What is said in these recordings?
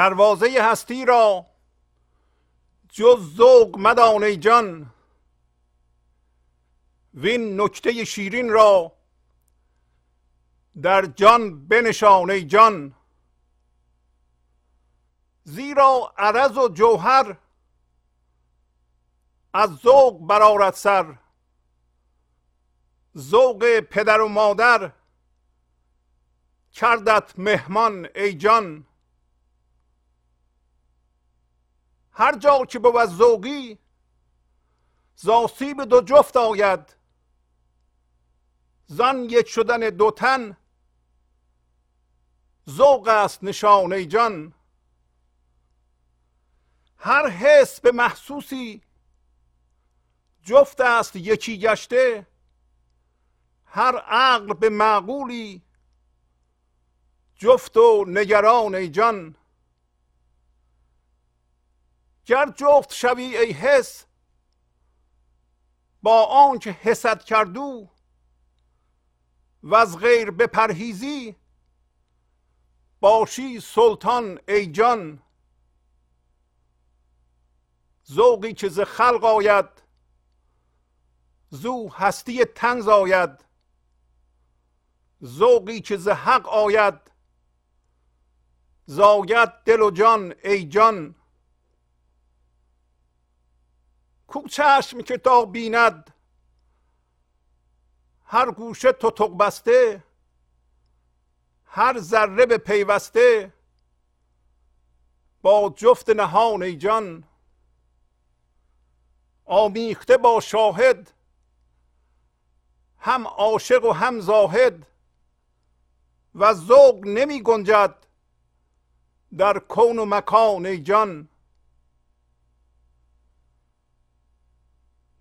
دروازه هستی را. جز ذوق مدان جان. وین نکته شیرین را. در جان بنشان جان. زیرا عرض و جوهر از ذوق برارد سر. ذوق پدر و مادر کردت مهمان ای جان. هر جا که بود ذوقی زاسیب دو جفت آید. زن یک شدن دو تن ذوق است نشانه جان. هر حس به محسوسی جفت است یکی گشته. هر عقل به معقولی جفت و نگران ای جان. گر جفت شوی ای حس با آنچه حسد کردو و از غیر بپرهیزی باشی سلطان ای جان. ذوقی که ز خلق آید زو هستی تنز آید. ذوقی که ز حق آید زاید دل و جان ای جان. کو چشم که تا بیند هر گوشه تتق بسته هر ذره به پیوسته با جفت نهان ای جان آمیخته با شاهد هم عاشق و هم زاهد و ذوق نمی گنجد در کون و مکان ای جان.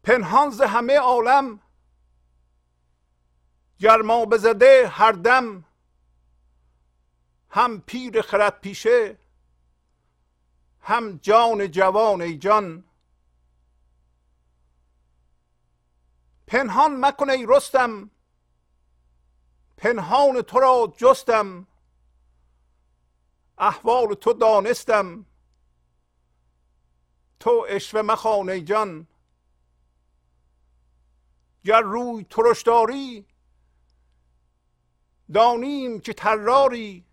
پنهان ز همه عالم گرما بزده هر دم هم پیر خرد پیشه هم جان جوان ای جان. پنهان مکن ای رستم پنهان تو را جستم احوال تو دانستم. تو اشوه مخوان ای جان. گر روی ترش داری دانیم که تراری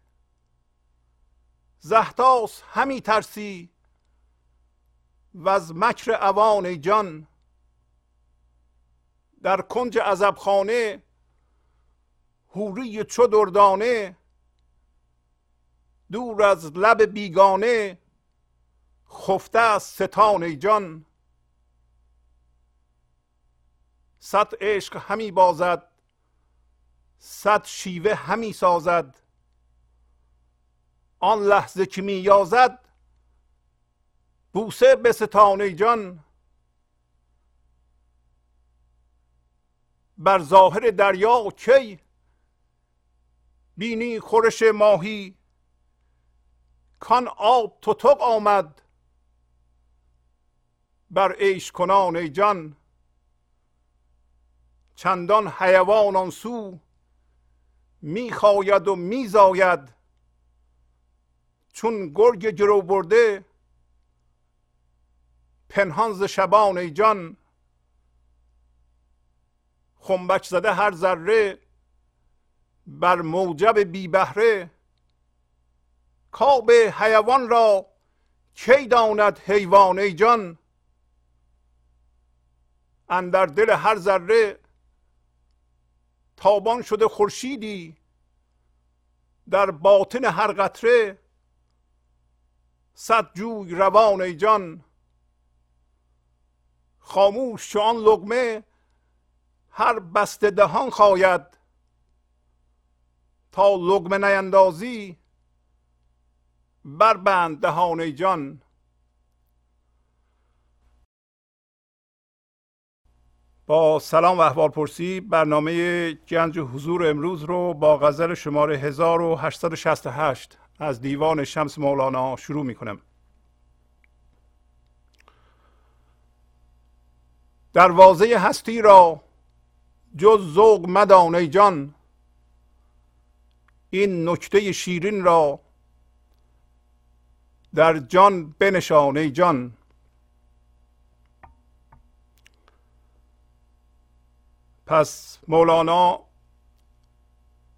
زهتاس همی ترسی و از مکر اوان جان. در کنج عذبخانه حوری چو دردانه دور از لب بیگانه خفته از ستان جان. صد عشق همی بازد صد شیوه همی سازد. آن لحظه که می یازد بوسه به ستانه جان. بر ظاهر دریا کی؟ بینی خورش ماهی. کان آب تتق آمد. بر عیش کنان ای جان. چندان حیوان آن سو میخاید و میزاید. چون گرگ گرو برده پنهان ز شبان ای جان. خنبک زده هر ذره بر موجب بی بهره. کاب حیوان را کی داند حیوان ای جان؟ اندر دل هر ذره تابان شده خورشیدی. در باطن هر قطره صد جوی روان ای جان. خاموش چو آن لقمه هر بسته دهان خواید تا لقمه نیندازی بربند دهان ای جان. با سلام و احوال پرسی برنامه حضور امروز رو با غزل شماره 1868 از دیوان شمس مولانا شروع می کنم دروازه هستی را جز ذوق مدان جان. این نکته شیرین را در جان بنشانه جان. پس مولانا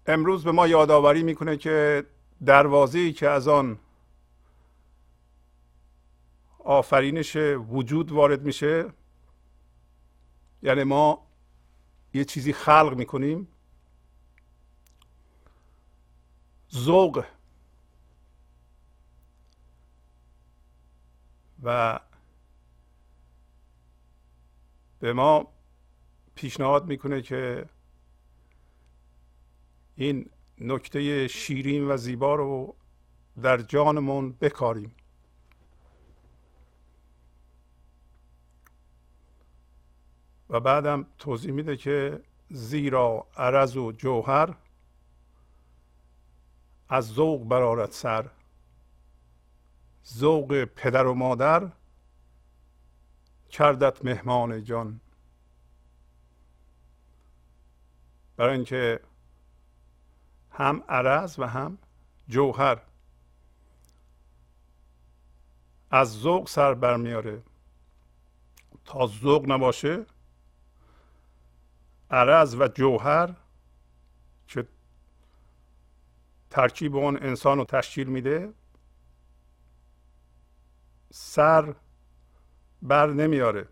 امروز به ما یادآوری می‌کنه که دروازه که از آن آفرینش وجود وارد میشه یعنی ما یه چیزی خلق می‌کنیم. ذوق و به ما پیشنهاد می‌کنه که این نکته شیرین و زیبا رو در جانمون بکاریم. و بعدم توضیح میده که زیرا عرض و جوهر از ذوق برارد سر. ذوق پدر و مادر کردت مهمان جان. برای اینکه هم عرض و هم جوهر از ذوق سر برمیاره. تا ذوق نباشه عرض و جوهر که ترکیب اون انسان رو تشکیل میده سر بر نمیاره.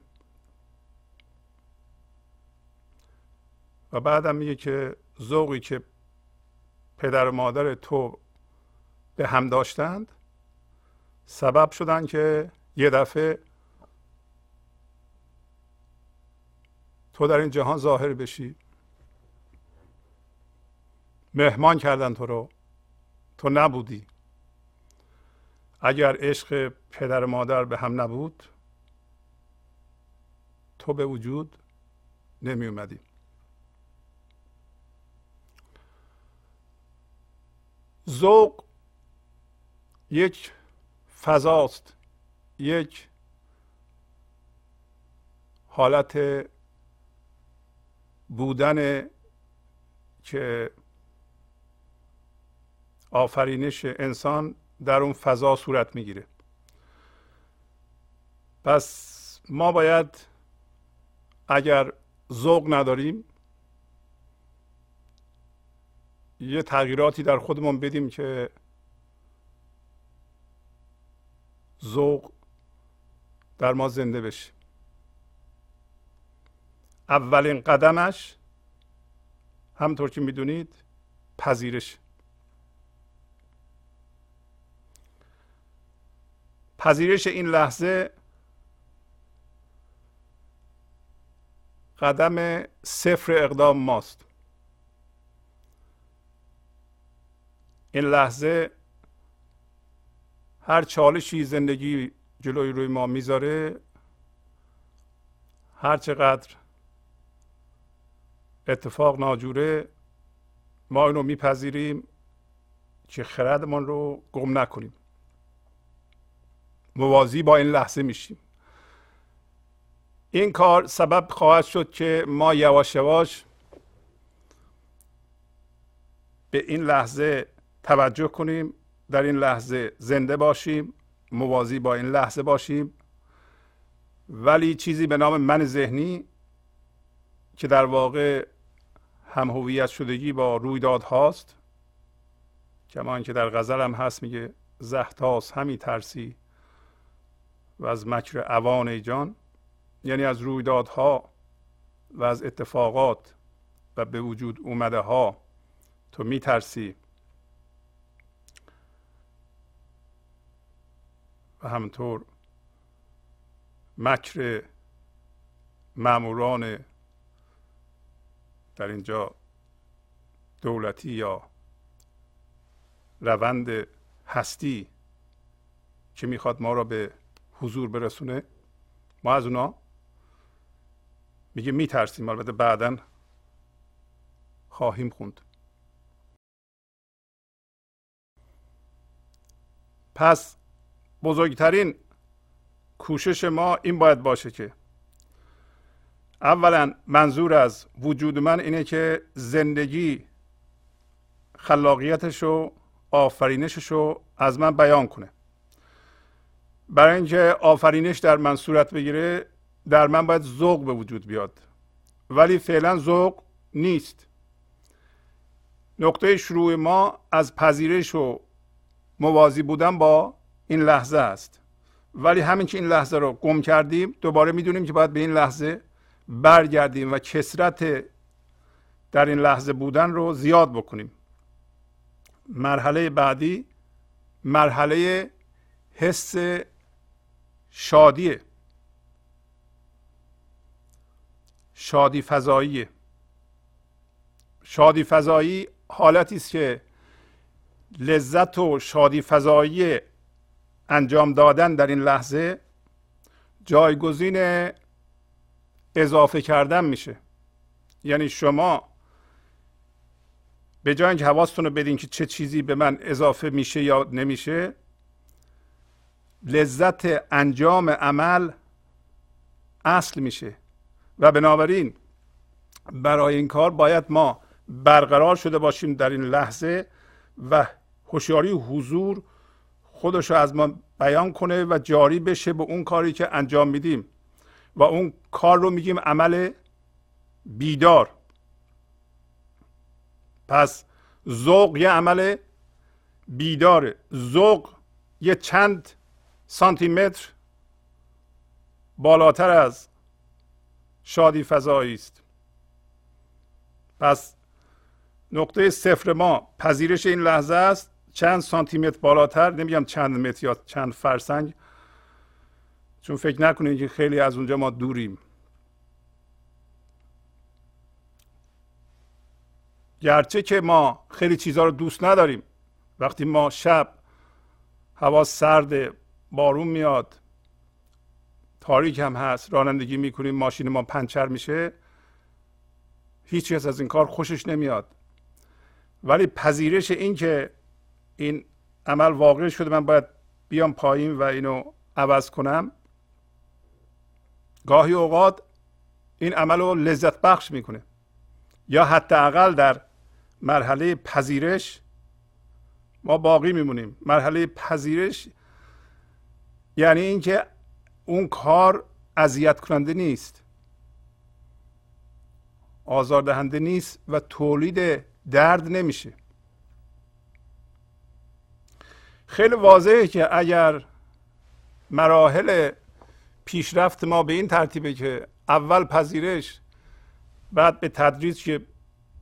بعدم میگه که ذوقی که پدر و مادر تو به هم داشتند سبب شدن که یه دفعه تو در این جهان ظاهر بشی. مهمان کردن تو رو. تو نبودی. اگر عشق پدر و مادر به هم نبود تو به وجود نمی اومدی ذوق یک فضاست یک حالت بودن که آفرینش انسان در اون فضا صورت می‌گیره. پس ما باید اگر ذوق نداریم یه تغییراتی در خودمون بدیم که ذوق در ما زنده بشه. اولین قدمش همطور که می‌دونید پذیرش. پذیرش این لحظه قدم صفر اقدام ماست. این لحظه هر چالشی زندگی جلوی روی ما می‌ذاره هر چقدر اتفاق ناجوره ما اینو میپذیریم که خردمان رو گم نکنیم. موازی با این لحظه میشیم. این کار سبب خواهد شد که ما یواش یواش به این لحظه توجه کنیم در این لحظه زنده باشیم موازی با این لحظه باشیم. ولی چیزی به نام من ذهنی که در واقع هم هویت شدگی با رویداد هاست کما که در غزل هم هست میگه زهتاس همی ترسی و از مکر اوان جان. یعنی از رویدادها و از اتفاقات و به وجود اومده ها تو میترسی. و همطور مکر ماموران در اینجا دولتی یا روند هستی که می‌خواد ما را به حضور برسونه ما از اونا میگه میترسیم. البته بعدا خواهیم خوند. پس بزرگترین کوشش ما این باید باشه که اولا منظور از وجود من اینه که زندگی خلاقیتش و آفرینشش رو از من بیان کنه. برای اینکه آفرینش در من صورت بگیره در من باید ذوق به وجود بیاد. ولی فعلا ذوق نیست. نقطه شروع ما از پذیرش و موازی بودن با این لحظه است. ولی همین که این لحظه رو گم کردیم دوباره می‌دونیم که باید به این لحظه برگردیم و کسرت در این لحظه بودن رو زیاد بکنیم. مرحله بعدی مرحله حس شادیه. شادی فضایی شادی فضایی حالتی است که لذت و شادی فضایی انجام دادن در این لحظه جایگزین اضافه کردن میشه. یعنی شما به جای اینکه حواستون رو بدین که چه چیزی به من اضافه میشه یا نمیشه لذت انجام عمل اصل میشه. و بنابراین برای این کار باید ما برقرار شده باشیم در این لحظه و هوشیاری حضور خودش از ما بیان کنه و جاری بشه به اون کاری که انجام میدیم. و اون کار رو میگیم عمل بیدار. پس ذوق یه عمل بیداره. ذوق یه چند سانتی متر بالاتر از شادی فضایی است. پس نقطه صفر ما پذیرش این لحظه است. چند سانتی متر بالاتر نمیگم چند متر یا چند فرسنگ. چون فکر نکنید که خیلی از اونجا ما دوریم. گرچه که ما خیلی چیزها رو دوست نداریم. وقتی ما شب هوا سرد بارون میاد تاریک هم هست رانندگی می‌کنیم ماشین ما پنچر میشه هیچ کس از این کار خوشش نمیاد. ولی پذیرش این که این عمل واقع شده من باید بیام پایین و اینو عوض کنم. گاهی اوقات این عمل رو لذت بخش می‌کنه. یا حداقل در مرحله پذیرش ما باقی میمونیم. مرحله پذیرش یعنی اینکه اون کار اذیت کننده نیست. آزاردهنده نیست و تولید درد نمیشه. خیلی واضحه که اگر مراحل پیشرفت ما به این ترتیبه که اول پذیرش بعد به تدریج که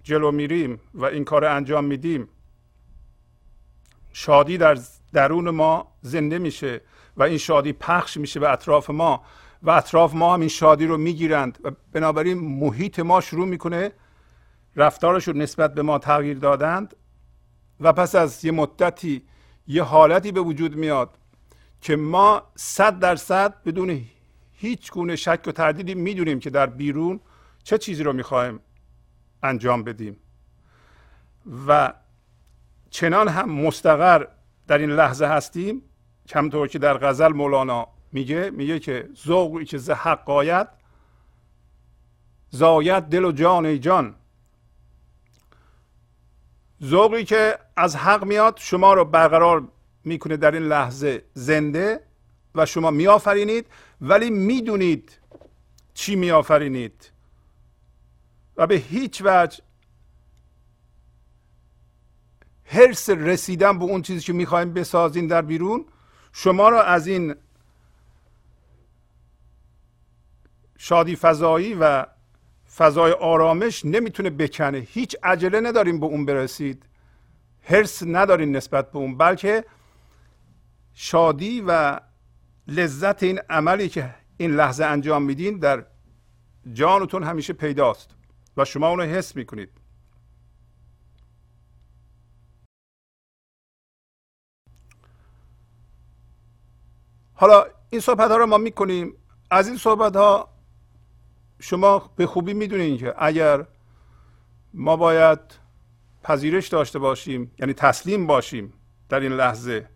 جلو میریم و این کار انجام میدیم شادی در درون ما زنده میشه و این شادی پخش میشه به اطراف ما و اطراف ما هم این شادی رو می‌گیرند و بنابراین محیط ما شروع می‌کنه رفتارش رو نسبت به ما تغییر دادند و پس از یه مدتی یه حالتی به وجود میاد که ما صد درصد بدون هیچ گونه شک و تردیدی می‌دونیم که در بیرون چه چیزی رو می‌خوایم انجام بدیم. و چنان هم مستقر در این لحظه هستیم کمطور که در غزل مولانا میگه میگه که ذوقی که ز حق زاید دل و جان ای جان. ذوقی که از حق میاد شما رو برقرار می‌کنه در این لحظه زنده و شما میآفرینید ولی می‌دونید چی میآفرینید. و به هیچ وجه حرس رسیدن به اون چیزی که می‌خوایم بسازین در بیرون. شما را از این شادی فضایی و فضای آرامش نمی‌تونه بکنه. هیچ عجله نداریم به اون برسید. حرس ندارین نسبت به اون بلکه شادی و لذت این عملی که این لحظه انجام میدین در جانتون همیشه پیداست و شما اونو حس می‌کنید. حالا این صحبت ها رو ما می‌کنیم. از این صحبت ها شما به خوبی می‌دونید که اگر ما باید پذیرش داشته باشیم یعنی تسلیم باشیم در این لحظه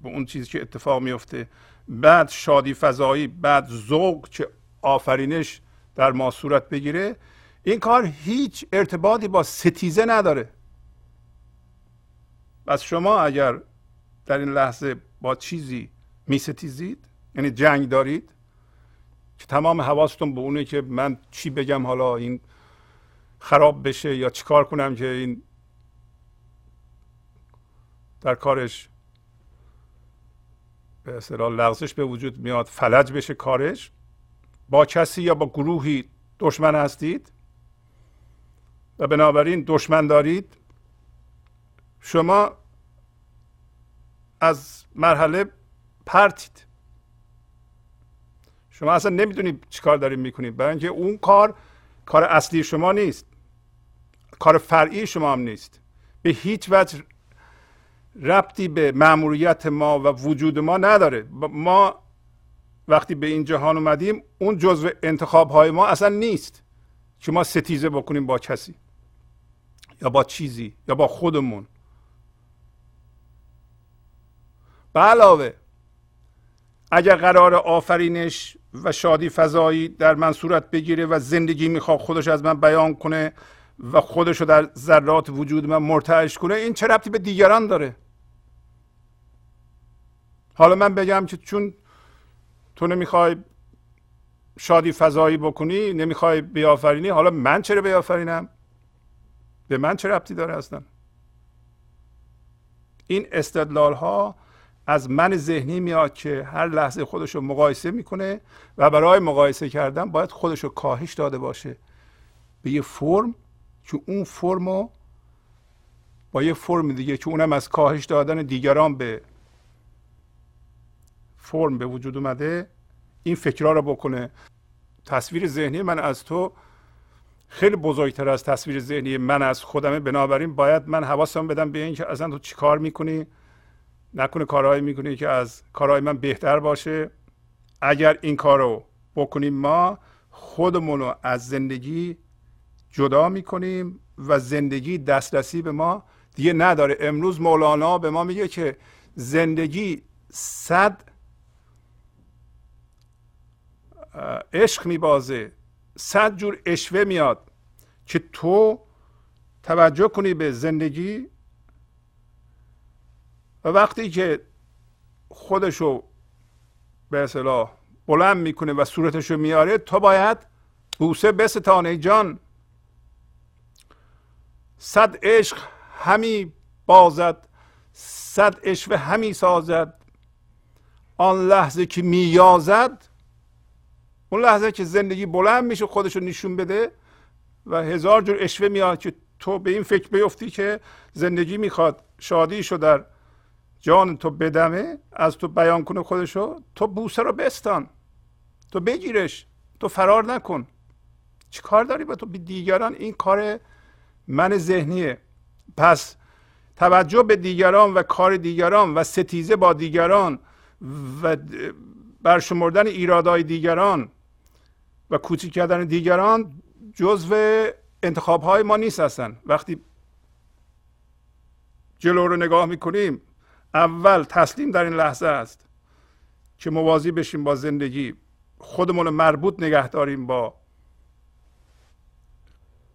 به اون چیزی که اتفاق میفته بعد شادی فضایی بعد ذوق که آفرینش در ما صورت بگیره این کار هیچ ارتباطی با ستیزه نداره. پس شما اگر در این لحظه با چیزی میستیزید یعنی جنگ دارید که تمام حواستون به اونه که من چی بگم حالا این خراب بشه یا چیکار کنم که این در کارش به اصطلاح لغزش به وجود میاد فلج بشه کارش. با کسی یا با گروهی دشمن هستید و بنابراین دشمن دارید شما از مرحله پرتید. شما اصلا نمی‌دونید چیکار دارید می‌کنید برای اینکه اون کار کار اصلی شما نیست. کار فرعی شما هم نیست. به هیچ وجه ربطی به معمولیت ما و وجود ما نداره. ما وقتی به این جهان اومدیم اون جزء انتخاب های ما اصلا نیست که ما ستیزه بکنیم با کسی یا با چیزی یا با خودمون. به علاوه اگر قرار آفرینش و شادی فضایی در من صورت بگیره و زندگی می‌خواد خودش از من بیان کنه و خودش رو در ذرات وجود من مرتعش کنه این چه ربطی به دیگران داره؟ حالا من بگم که چون تو نمی‌خوای شادی فضایی بکنی نمی‌خوای بیافرینی حالا من چرا بیافرینم؟ به من چه ربطی داره اصلا؟ این استدلال ها از من ذهنی میاد که هر لحظه خودش رو مقایسه می‌کنه و برای مقایسه کردن باید خودش رو کاهش داده باشه. به یه فرم که اون فرم رو با یه فرم دیگه که اونم از کاهش دادن دیگران به فرم به وجود اومده این فکرها رو بکنه. تصویر ذهنی من از تو خیلی بزرگتر از تصویر ذهنی من از خودمه. بنابراین باید من حواسم بدم به اینکه اصلا تو چی کار می‌کنی؟ نکنه کارهایی می‌کنی که از کارهای من بهتر باشه. اگر این کار رو بکنیم ما خودمون رو از زندگی جدا می‌کنیم و زندگی دسترسی به ما دیگه نداره. امروز مولانا به ما میگه که زندگی صد عشق میبازه. صد جور اشوه میاد که تو توجه کنی به زندگی و وقتی که خودشو به اصطلاح بلند می‌کنه و صورتشو میاره تو باید بوسه بستانه جان. صد عشق همی بازد صد اشوه همی سازد. آن لحظه که میازد اون لحظه که زندگی بلند میشه خودشو نشون بده و هزار جور اشوه میاد که تو به این فکر بیفتی که زندگی می‌خواد شادیشو در جان تو بدمه از تو بیان کنه خودشو تو بوسه رو بستان. تو بگیرش تو فرار نکن. چی کار داری با تو به دیگران؟ این کار من ذهنیه. پس توجه به دیگران و کار دیگران و ستیزه با دیگران و برشمردن ایرادای دیگران و کوچیک کردن دیگران جزو انتخاب های ما نیست هستن وقتی جلو رو نگاه می‌کنیم اول تسلیم در این لحظه است که موازی بشیم با زندگی. خودمون مربوط نگه داریم با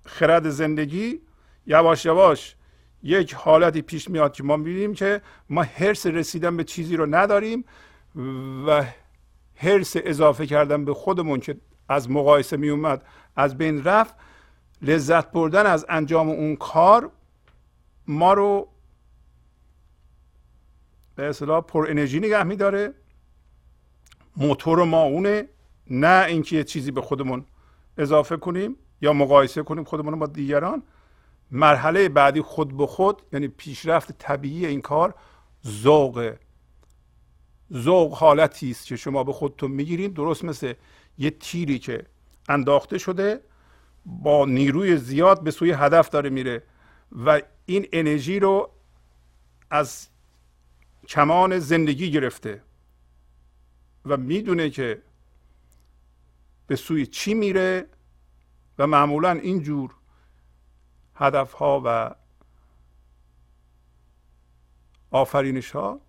خرد زندگی. یواش یواش یک حالتی پیش میاد که ما می‌بینیم که ما حرس رسیدن به چیزی رو نداریم و حرس اضافه کردن به خودمون که از مقایسه می اومد از بین رفت لذت بردن از انجام اون کار ما رو به اصطلاح پر انرژی نگه میداره. موتور ما اونه. نه اینکه یه چیزی به خودمون اضافه کنیم یا مقایسه کنیم خودمون با دیگران. مرحله بعدی خود به خود یعنی پیشرفت طبیعی این کار ذوق. ذوق حالتی است که شما به خودتون می‌گیرید درست مثل یه تیری که انداخته شده با نیروی زیاد به سوی هدف داره میره و این انرژی رو از کمان زندگی گرفته و می‌دونه که به سوی چی میره و معمولا اینجور هدف ها و آفرینش ها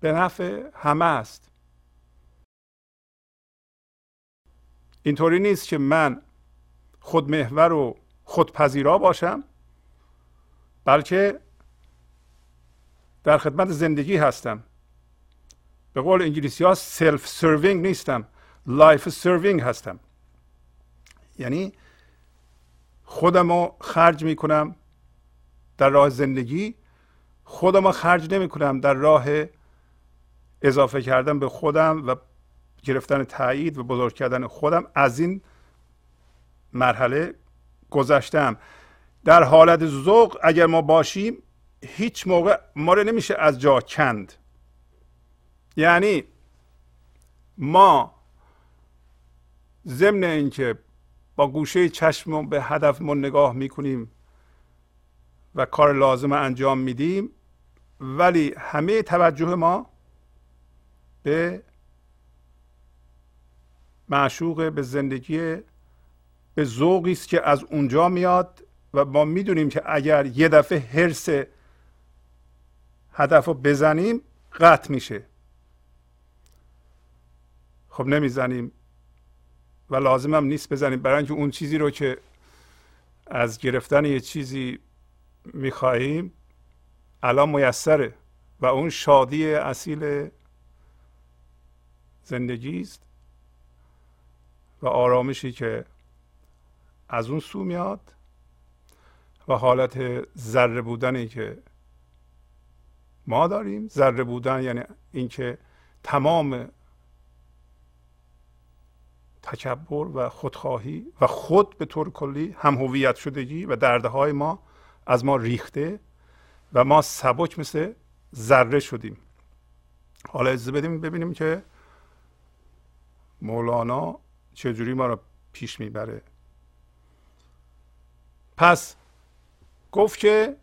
به نفع همه است. اینطوری نیست که من خودمحور و خودپذیرا باشم بلکه در خدمت زندگی هستم. به قول انگلیسی ها self-serving نیستم life-serving هستم. یعنی خودم رو خرج می‌کنم در راه زندگی خودم رو خرج نمی کنم در راه اضافه کردن به خودم و گرفتن تایید و بزرگ کردن خودم. از این مرحله گذشتم. در حالت ذوق اگر ما باشیم هیچ موقع ما رو نمیشه از جا کند یعنی ما ضمن اینکه با گوشه چشم به هدفمون نگاه می‌کنیم و کار لازم انجام میدیم ولی همه توجه ما به معشوق به زندگی به ذوقی است که از اونجا میاد و ما می‌دونیم که اگر یه دفعه حرس هدف رو بزنیم قطع میشه. خب نمی‌زنیم و لازم هم نیست بزنیم. برای اینکه اون چیزی رو که از گرفتن یه چیزی می‌خواهیم الان میسره و اون شادی اصیل زندگی است و آرامشی که از اون سو میاد و حالت ذره بودنی که ما داریم ذره بودن یعنی اینکه تمام تکبر و خودخواهی و خود به طور کلی هم هویت شدگی و دردهای ما از ما ریخته و ما سبک مثل ذره شدیم. حالا اجازه بدیم ببینیم که مولانا چجوری ما رو پیش می‌بره. پس گفت که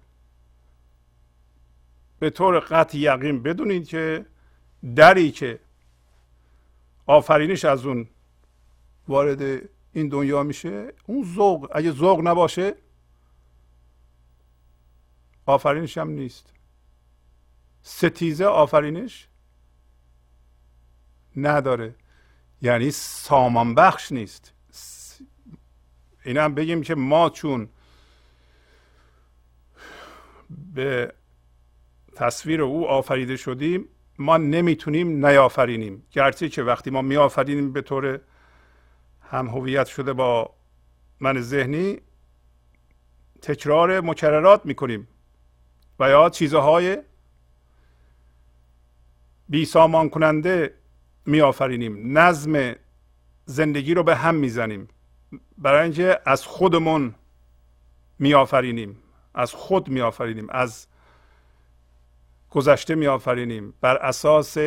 به طور قطع یقین بدونید که دری که آفرینش از اون وارد این دنیا میشه اون ذوق اگه ذوق نباشه آفرینش هم نیست. ستیزه آفرینش نداره. یعنی سامان بخش نیست. این هم بگیم که ما چون به تصویر او آفریده شدیم ما نمی‌تونیم نیافرینیم. گرچه که وقتی ما میآفرینیم به طور هم هویت شده با من ذهنی تکرار مکررات می‌کنیم و یا چیزهای بی سامان کننده میآفرینیم. نظم زندگی رو به هم می‌زنیم. برای اینکه از خودمون میآفرینیم از خود میآفرینیم از گذشته میآفرینیم. بر اساس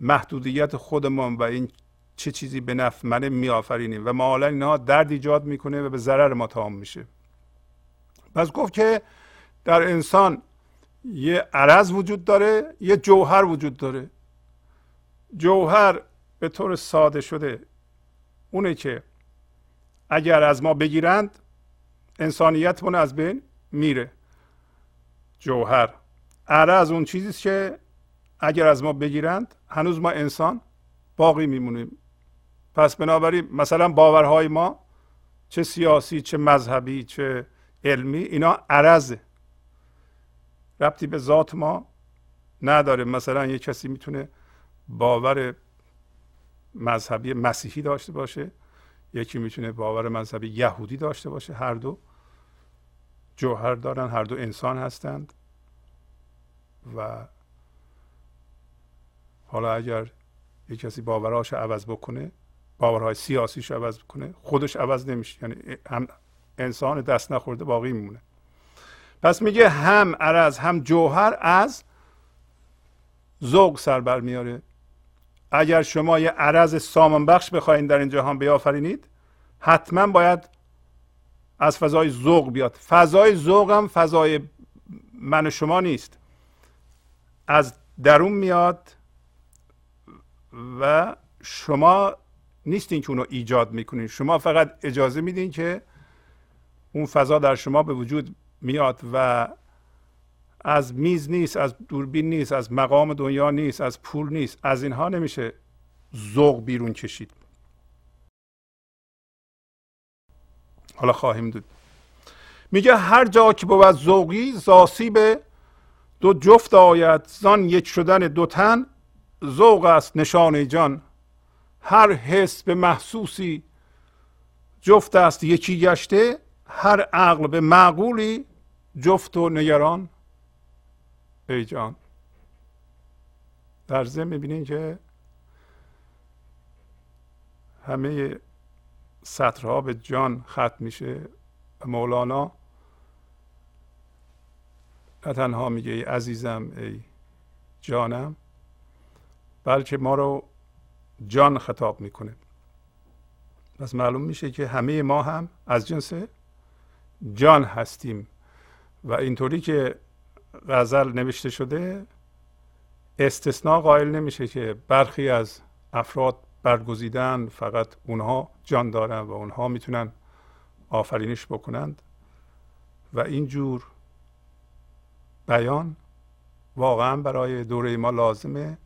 محدودیت خودمون و این چه چیزی به نفع منه میآفرینیم. و معالا اینها درد ایجاد می‌کنه و به ضرر ما تمام میشه. پس گفت که در انسان یه عرض وجود داره یه جوهر وجود داره. جوهر به طور ساده شده اونه که اگر از ما بگیرند انسانیتمون از بین میره. جوهر. عرض اون چیزی که اگر از ما بگیرند هنوز ما انسان باقی میمونیم. پس بنابراین مثلا باورهای ما چه سیاسی چه مذهبی چه علمی اینا عرضه. ربطی به ذات ما نداره. مثلا یه کسی می‌تونه باور مذهبی مسیحی داشته باشه یکی می‌تونه باور مذهبی یهودی داشته باشه. هر دو جوهر دارن هر دو انسان هستند. و حالا اگر یه کسی باوراش عوض بکنه باورهای سیاسیش عوض بکنه خودش عوض نمیشه. یعنی هم انسان دست نخورده باقی میمونه. پس میگه هم عرض هم جوهر از ذوق سر بر میاره. اگر شما یه عرض سامان بخش بخواین در این جهان بیافرینید حتما باید از فضای ذوق بیاد. فضای ذوق هم فضای من و شما نیست. از درون میاد و شما نیستین که اونو ایجاد می‌کنین. شما فقط اجازه میدین که اون فضا در شما به وجود میاد و از میز نیست از دوربین نیست از مقام دنیا نیست از پول نیست از اینها نمیشه ذوق بیرون کشید. حالا خواهیم دید. میگه هر جا که بود ذوقی زاسی به دو جفت آید زان یک شدن دو تن ذوق است نشانه جان. هر حس به محسوسی جفت است یکی گشته هر عقل به معقولی جفت و نگران. ای جان. در ضمن می‌بینین که همه سطرها به جان ختم میشه. مولانا نه تنها میگه ای عزیزم ای جانم بلکه ما رو جان خطاب می‌کنه. پس معلوم میشه که همه ما هم از جنس جان هستیم و اینطوری که غزل نوشته شده استثناء قائل نمیشه که برخی از افراد برگزیدن فقط اونها جان دارن و اونها می‌تونن آفرینش بکنند. و اینجور بیان. واقعا برای دوره ما لازمه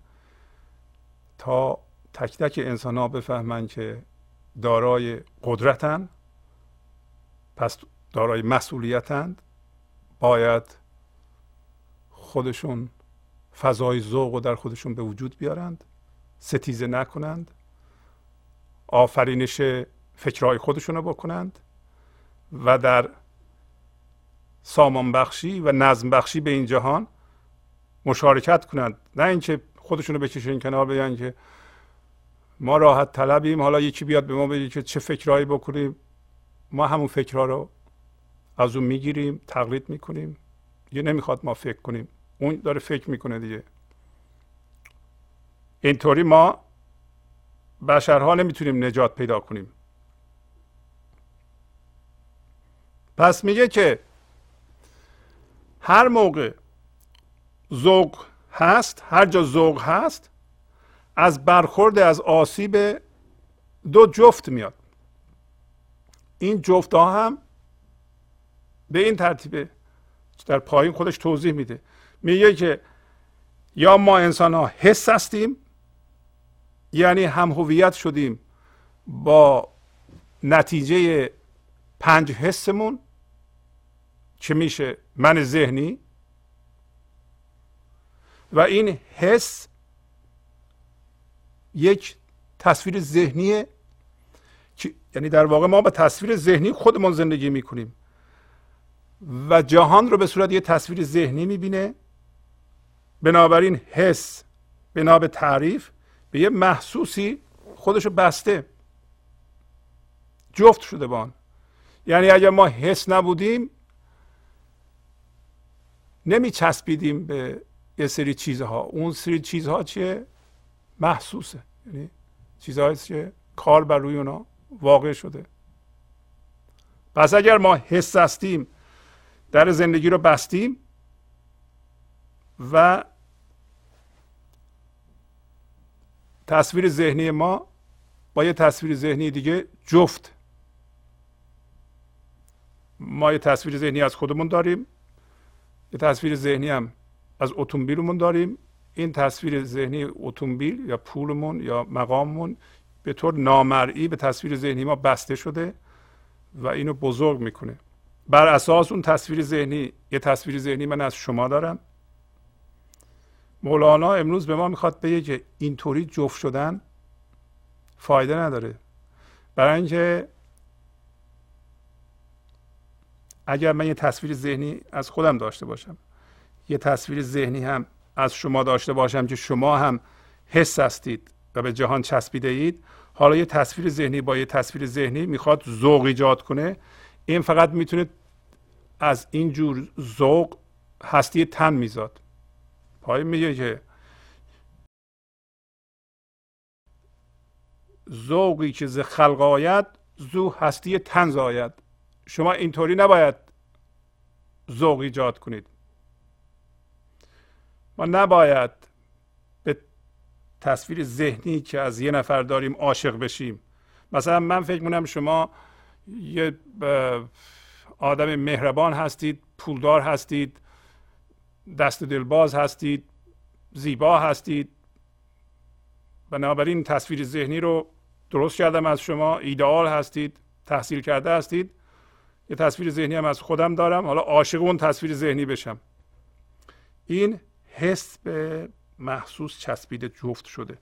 تا تک تک انسان ها بفهمند که دارای قدرتن پس دارای مسئولیتند. باید خودشون فضای ذوق رو در خودشون به وجود بیارند ستیزه نکنند آفرینش فکرهای خودشون رو بکنند و در سامان بخشی و نظم بخشی به این جهان مشارکت کنند. نه اینکه خودشون رو بکشن کنار بگن که ما راحت طلبیم حالا یکی بیاد به ما بگه که چه فکرهایی بکنیم. ما همون فکرها رو از اون می‌گیریم تقلید می‌کنیم. یه نمی‌خواد ما فکر کنیم. اون داره فکر می‌کنه دیگه. اینطوری ما بشرها نمی‌تونیم نجات پیدا کنیم. پس میگه که هر موقع ذوق هست هر جا ذوق هست از برخورد از آسیب دو جفت میاد. این جفت ها هم به این ترتیبه در پایین خودش توضیح میده. میگه که یا ما انسان ها حس هستیم یعنی هم هویت شدیم با نتیجه پنج حسمون که میشه؟ من ذهنی و این حس یک تصویر ذهنیه که یعنی در واقع ما با تصویر ذهنی خودمون زندگی می‌کنیم و جهان رو به صورت یه تصویر ذهنی می‌بینه. بنابراین حس بنا به تعریف به یه محسوسی خودشو بسته. جفت شده بان یعنی اگر ما حس نبودیم نمی چسبیدیم به یه سری چیزها. اون سری چیزها چیه؟ محسوسه. یعنی چیزهایی که کار بر روی اونا واقع شده. پس اگر ما حس هستیم در زندگی رو بستیم و تصویر ذهنی ما با یه تصویر ذهنی دیگه جفت. ما یه تصویر ذهنی از خودمون داریم. یه تصویر ذهنی هم از اتومبیلمون داریم. این تصویر ذهنی اتومبیل یا پولمون یا مقاممون به طور نامرئی به تصویر ذهنی ما بسته شده و اینو بزرگ می‌کنه. بر اساس اون تصویر ذهنی یه تصویر ذهنی من از شما دارم. مولانا امروز به ما می‌خواد بگه که اینطوری جفت شدن فایده نداره. برای اینکه اگر من یه تصویر ذهنی از خودم داشته باشم یه تصویر ذهنی هم از شما داشته باشم که شما هم حس هستید و به جهان چسبیده اید حالا یه تصویر ذهنی با یه تصویر ذهنی می‌خواد ذوق ایجاد کنه. این فقط می‌تونه از این جور ذوق هستی تن میزاد. پای میگه که ذوقی که ز خلق آید زو هستی تن زاید. شما اینطوری نباید ذوق ایجاد کنید. ما نباید به تصویر ذهنی که از یه نفر داریم عاشق بشیم. مثلا من فکر می‌کنم شما یه آدم مهربان هستید پولدار هستید دست دلباز هستید زیبا هستید. بنابراین تصویر ذهنی رو درست کردم از شما ایدئال هستید تحصیل کرده هستید. یه تصویر ذهنی هم از خودم دارم. حالا عاشق اون تصویر ذهنی بشم. این حس به محسوس چسبیده جفت شده.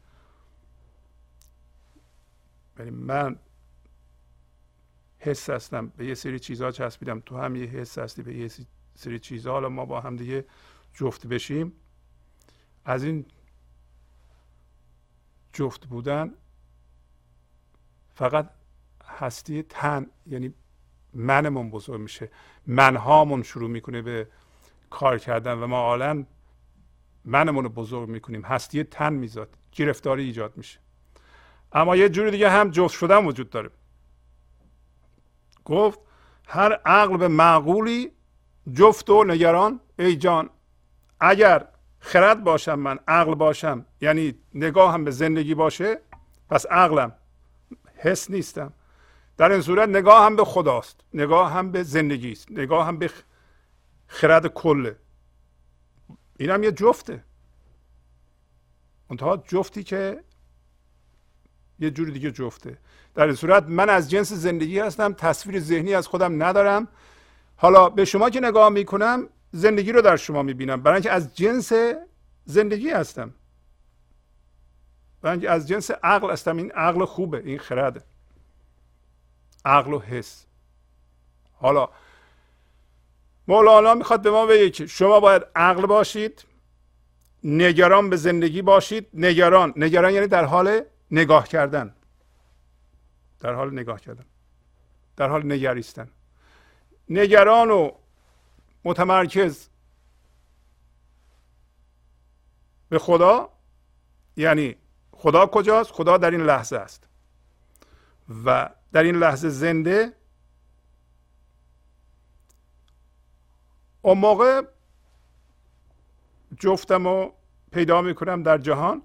یعنی من حس هستم به یه سری چیزها چسبیدم. تو هم یه حس هستی به یه سری چیزها حالا ما با هم دیگه جفت بشیم. از این جفت بودن فقط هستی تن یعنی منمون بزرگ میشه. منهامون شروع می‌کنه به کار کردن و ما عالا منمون رو بزرگ می‌کنیم. هستی تن میزاد. گرفتاری ایجاد میشه. اما یه جوری دیگه هم جفت شدن وجود داره. گفت هر عقل به معقولی جفت و نگران ای جان اگر خرد باشم من عقل باشم یعنی نگاه هم به زندگی باشه پس عقلم حس نیستم. در این صورت نگاه هم به خداست نگاه هم به زندگی است نگاه هم به خرد کله. این هم یه جفته. منتها جفتی که یه جوری دیگه جفته. در این صورت من از جنس زندگی هستم تصویر ذهنی از خودم ندارم. حالا به شما که نگاه می‌کنم زندگی رو در شما می‌بینم. برای اینکه از جنس زندگی هستم. برای اینکه از جنس عقل هستم. این عقل خوبه این خرده. عقل و حس. حالا مولانا می‌خواد به ما بگه که شما باید عقل باشید نگران به زندگی باشید. نگران نگران یعنی در حال نگاه کردن. در حال نگاه کردن. در حال نگریستن. نگران و متمرکز به خدا یعنی خدا کجاست؟ خدا در این لحظه است. و در این لحظه زنده. اون موقع جفتم رو پیدا می‌کنم در جهان.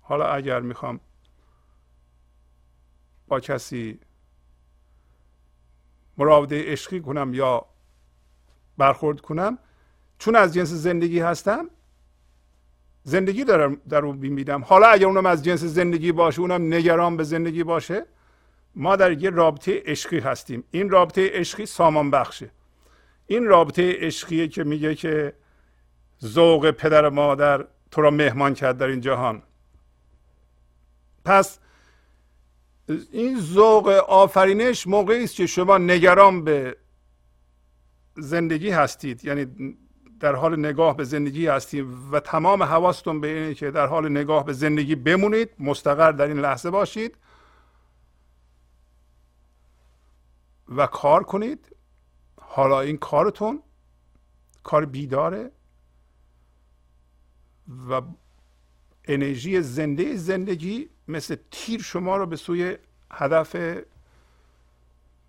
حالا اگر می‌خوام با کسی مراوده عشقی کنم یا برخورد کنم چون از جنس زندگی هستم زندگی دارم در اون می‌بینم حالا اگر اونم از جنس زندگی باشه اونم نگران به زندگی باشه. ما در یه رابطه عشقی هستیم. این رابطه عشقی سامان بخشه این رابطه عشقیه که میگه که ذوق پدر مادر تو را مهمان کرد در این جهان. پس این ذوق آفرینش موقعی است که شما نگران به زندگی هستید. یعنی در حال نگاه به زندگی هستید و تمام حواستون به اینه که در حال نگاه به زندگی بمونید مستقر در این لحظه باشید. و کار کنید. حالا این کارتون کار بیداره و انرژی زنده زندگی مثل تیر شما رو به سوی هدف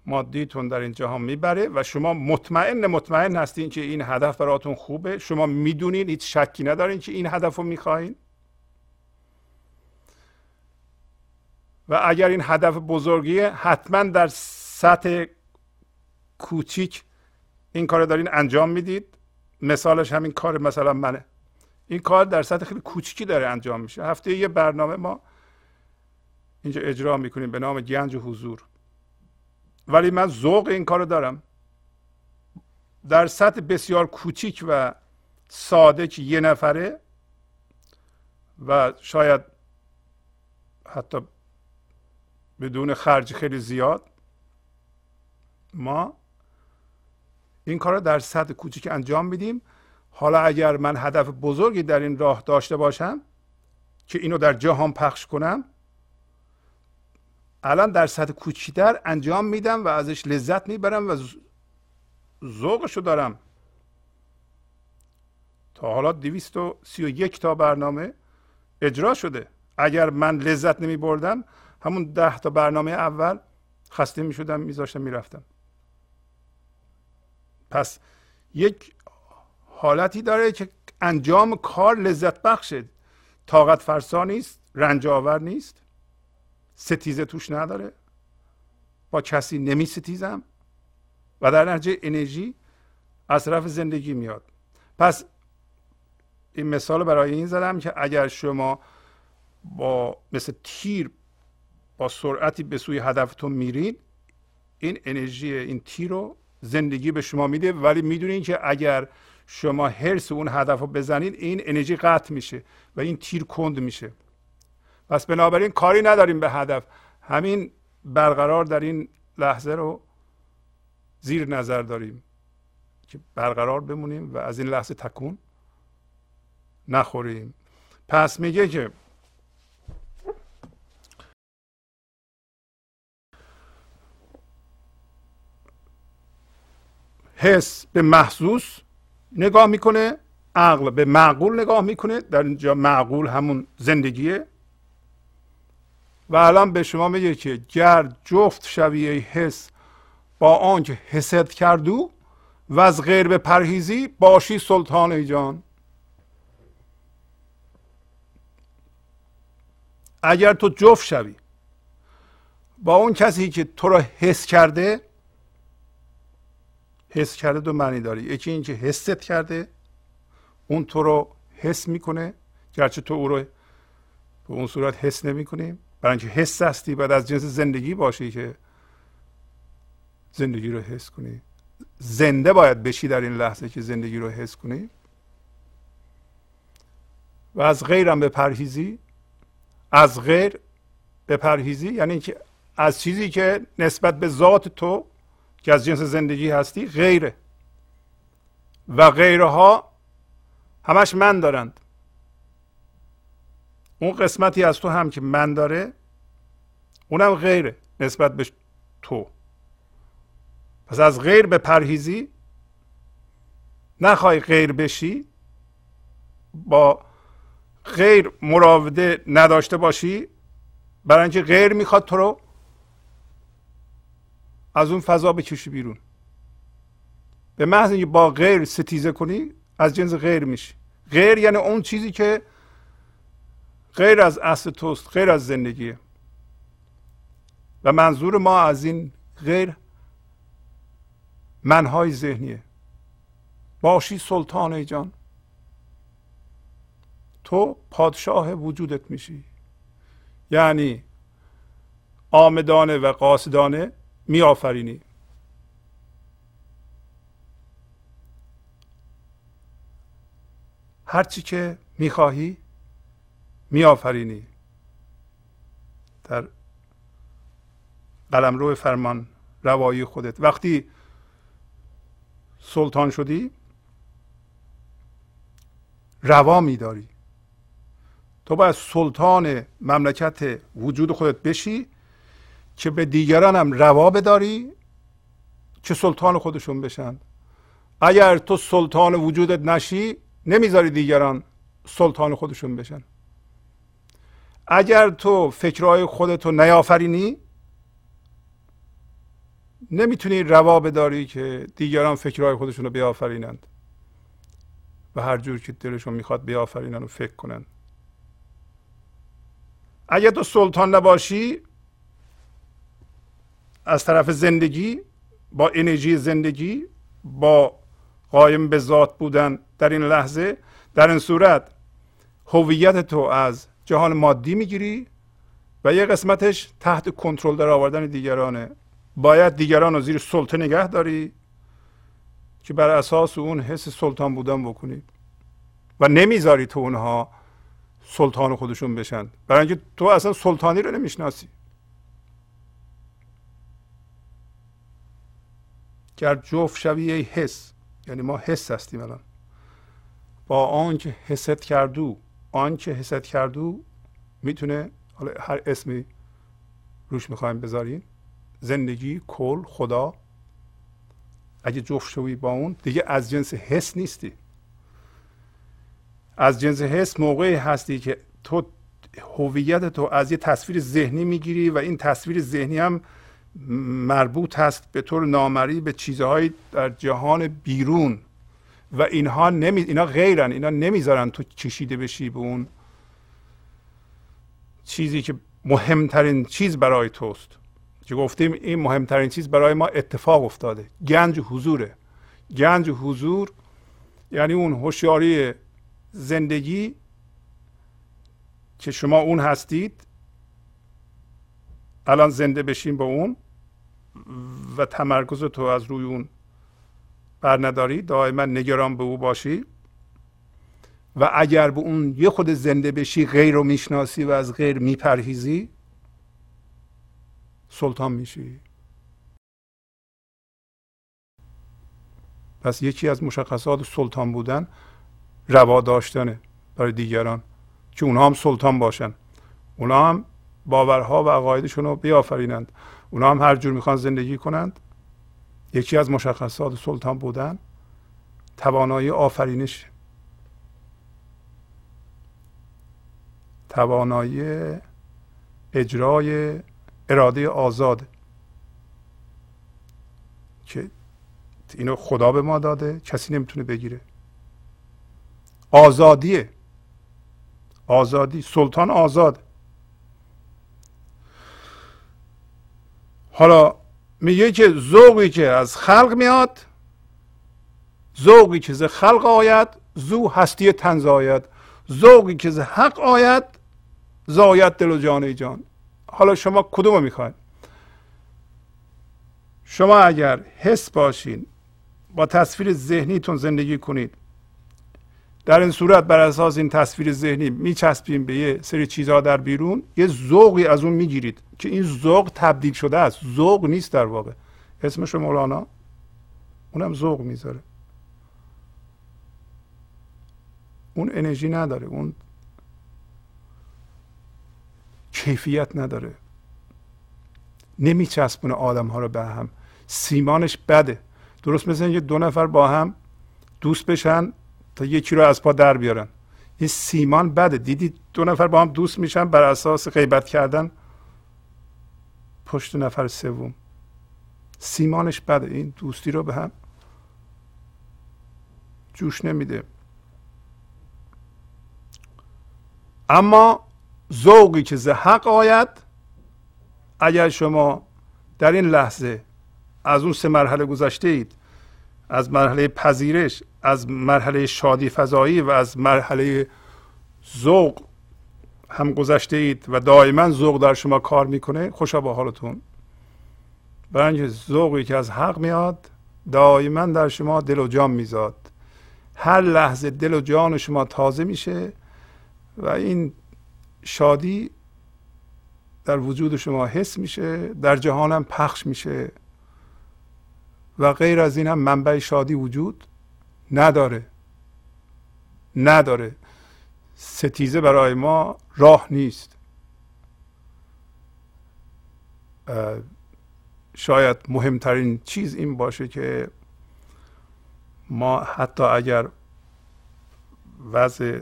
مادیتون در این جهان می‌بره و شما مطمئن مطمئن هستین که این هدف براتون خوبه. شما می‌دونین هیچ شکی ندارین که این هدف رو می‌خواین و اگر این هدف بزرگیه حتما در سطح کوچیک این کار دارین انجام می‌دید. مثالش همین کار مثلا منه. این کار در سطح خیلی کوچیکی داره انجام میشه. هفته یه برنامه ما اینجا اجرا می‌کنیم به نام گنج حضور. ولی من ذوق این کارو دارم. در سطح بسیار کوچیک و ساده که یه نفره و شاید حتی بدون خرج خیلی زیاد ما این کار رو در سطح کوچیک انجام میدیم. حالا اگر من هدف بزرگی در این راه داشته باشم که اینو در جهان پخش کنم الان در سطح کوچیتر انجام میدم و ازش لذت می‌برم و ذوقشو دارم. تا حالا 231 تا برنامه اجرا شده. اگر من لذت نمی بردم همون ده تا برنامه اول خسته می شدم میذاشتم می‌رفتم. پس یک حالتی داره که انجام کار لذت بخشه. طاقت فرسا نیست رنج آور نیست. ستیزه توش نداره. با کسی نمی ستیزم. و در نتیجه انرژی از طرف زندگی میاد. پس این مثال برای این زدم که اگر شما با مثل تیر با سرعتی به سوی هدفتون میرید این انرژی این تیر رو زندگی به شما میده ولی می‌دونین که اگر شما حرس اون هدف رو بزنید این انرژی قطع میشه و این تیر کند میشه. پس بنابراین کاری نداریم به هدف. همین برقرار در این لحظه رو زیر نظر داریم که برقرار بمونیم و از این لحظه تکون نخوریم. پس میگه که حس به محسوس نگاه می‌کنه عقل به معقول نگاه می‌کنه در اینجا معقول همون زندگیه. و الان به شما میگه که گر جفت شوی ای حس با آنکه حسد کردو و از غیر به پرهیزی باشی سلطان جان. اگر تو جفت شوی با اون کسی که تو را حس کرده حس کرده دو معنی داره. یکی اینکه حست کرده اون تو رو حس می‌کنه گرچه تو او رو به اون صورت حس نمی‌کنیم برای اینکه حس هستی بعد از جنس زندگی باشی که زندگی رو حس کنی. زنده باید بشی در این لحظه که زندگی رو حس کنی. و از غیرم به پرهیزی از غیر به پرهیزی یعنی که از چیزی که نسبت به ذات تو که از جنس زندگی هستی غیره. و غیرها همش من دارند. اون قسمتی از تو هم که من داره اونم غیره نسبت به تو. پس از غیر به پرهیزی نخوای غیر بشی با غیر مراوده نداشته باشی برای اینکه غیر می‌خواد تو رو از اون فضا بکشی بیرون. به محض اینکه با غیر ستیزه کنی از جنس غیر میشی. غیر یعنی اون چیزی که غیر از اصل توست غیر از زندگیه و منظور ما از این غیر منهای ذهنیه. باشی سلطان ای جان. تو پادشاه وجودت میشی. یعنی آمدانه و قاصدانه میآفرینی. هرچی که می‌خواهی میآفرینی. در قلمرو فرمان روایی خودت. وقتی سلطان شدی روا میداری. تو باید سلطان مملکت وجود خودت بشی که به دیگران هم روا بداری که سلطان خودشون بشن. اگر تو سلطان وجودت نشی نمی‌ذاری دیگران سلطان خودشون بشن. اگر تو فکرهای خودتو نیافرینی نمی‌تونی روا بداری که دیگران فکرهای خودشون رو بیافرینند و هر جور که دلشون می‌خواد بیافرینن و فکر کنند اگر تو سلطان نباشی از طرف زندگی با انرژی زندگی با قایم به ذات بودن در این لحظه در این صورت هویت تو از جهان مادی می‌گیری و یه قسمتش تحت کنترل در آوردن دیگرانه. باید دیگران رو زیر سلطه نگه داری که بر اساس اون حس سلطان بودن بکنی. و نمی‌ذاری تو اونها سلطان خودشون بشن. برای اینکه تو اصلا سلطانی رو نمی‌شناسی. گر جفت شوی ای حس. یعنی ما حس هستیم الان. با آنکه حست کردو آنکه حست کردو می‌تونه حالا هر اسمی روش می‌خوایم بذاریم زندگی کل خدا. اگه جفت شوی با اون دیگه از جنس حس نیستی. از جنس حس موقعی هستی که تو هویت تو از یه تصویر ذهنی می‌گیری و این تصویر ذهنی هم مربوط هست به طور نامری به چیزهایی در جهان بیرون. و اینها نمی اینا غیرن اینا نمی‌ذارن تو کشیده بشی به اون چیزی که مهمترین چیز برای توست. که گفتیم؟ این مهمترین چیز برای ما اتفاق افتاده. گنج حضوره. گنج حضور یعنی اون هوشیاری زندگی که شما اون هستید. الان زنده بشین با اون. و تمرکز تو از روی اون بر نداری. دائما نگران به او باشی. و اگر به اون یه خود زنده بشی غیر رو می‌شناسی و از غیر میپرهیزی سلطان میشی. پس یکی از مشخصات سلطان بودن روا داشتنه برای دیگران که اونها هم سلطان باشن. اونها هم باورها و عقایدشون رو بیافرینند. اونها هم هر جور می‌خوان زندگی کنند. یکی از مشخصات سلطان بودن توانایی آفرینش. توانایی اجرای اراده آزاد. که اینو خدا به ما داده کسی نمی‌تونه بگیره. آزادیه. آزادی. سلطان آزاد. حالا میگه که ذوقی که از خلق میاد ذوقی که ز خلق آید زو هستی تنز آید. ذوقی که ز حق آید زاید دل و جان جان. حالا شما کدومو می‌خواید؟ شما اگر حس باشین با تصویر ذهنیتون زندگی کنید در این صورت بر اساس این تصویر ذهنی میچسبیم به یه سری چیزها در بیرون یه ذوقی از اون می‌گیرید که این ذوق تبدیل شده است. ذوق نیست در واقع. اسمش مولانا؟ اونم ذوق می‌ذاره. اون انرژی نداره. اون کیفیت نداره. نمیچسبونه آدم ها رو به هم. سیمانش بده. درست مثل اینکه دو نفر با هم دوست بشن تا یکی رو از پا در بیارن. این سیمان بده. دیدی دو نفر با هم دوست میشن بر اساس غیبت کردن؟ پشت نفر سوم. سیمانش بده. این دوستی رو به هم جوش نمیده. اما ذوقی که ز حق آید اگر شما در این لحظه از اون سه مرحله گذشته اید از مرحله پذیرش از مرحله شادی فضایی و از مرحله ذوق هم گذشته اید و دائما ذوق در شما کار می‌کنه خوشا با حالتون. اینکه ذوقی که از حق میاد دائما در شما دل و جان میزاد. هر لحظه دل و جان شما تازه میشه و این شادی در وجود شما حس میشه در جهانم پخش میشه و غیر از این هم منبع شادی وجود. نداره. نداره. ستیزه برای ما راه نیست. شاید مهمترین چیز این باشه که ما حتی اگر وضع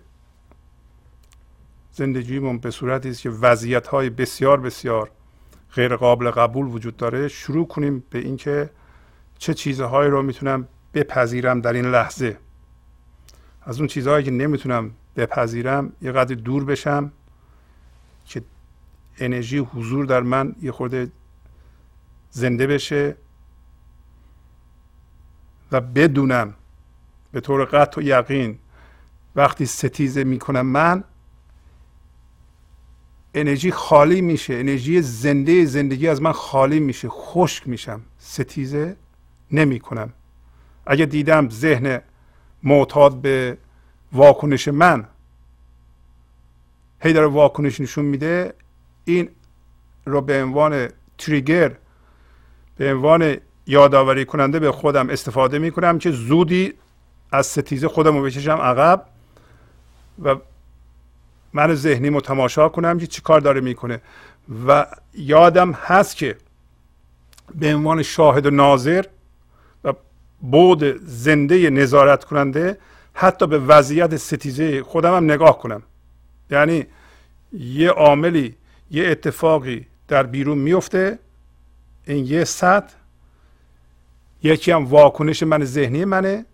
زندگیمون به صورتی است که وضعیت های بسیار بسیار غیر قابل قبول وجود داره شروع کنیم به اینکه چه چیزهایی رو می‌تونم بپذیرم در این لحظه. از اون چیزهایی که نمی‌تونم بپذیرم یه قدر دور بشم که انرژی حضور در من یه خورده زنده بشه و بدونم به طور قطع و یقین وقتی ستیزه می‌کنم من انرژی خالی میشه انرژی زنده زندگی از من خالی میشه خشک میشم. ستیزه نمی کنم اگه دیدم ذهن معتاد به واکنش من هی داره واکنش نشون میده این رو به عنوان تریگر به عنوان یادآوری کننده به خودم استفاده می کنم که زودی از ستیزه خودم رو بکشم عقب و من ذهنی رو تماشا کنم که چی کار داره می‌کنه. و یادم هست که به عنوان شاهد و ناظر بود زنده نظارت کننده حتی به وضعیت ستیزه خودم هم نگاه کنم. یعنی یه عاملی یه اتفاقی در بیرون میفته این یه سطح یکی هم واکنش من ذهنی منه.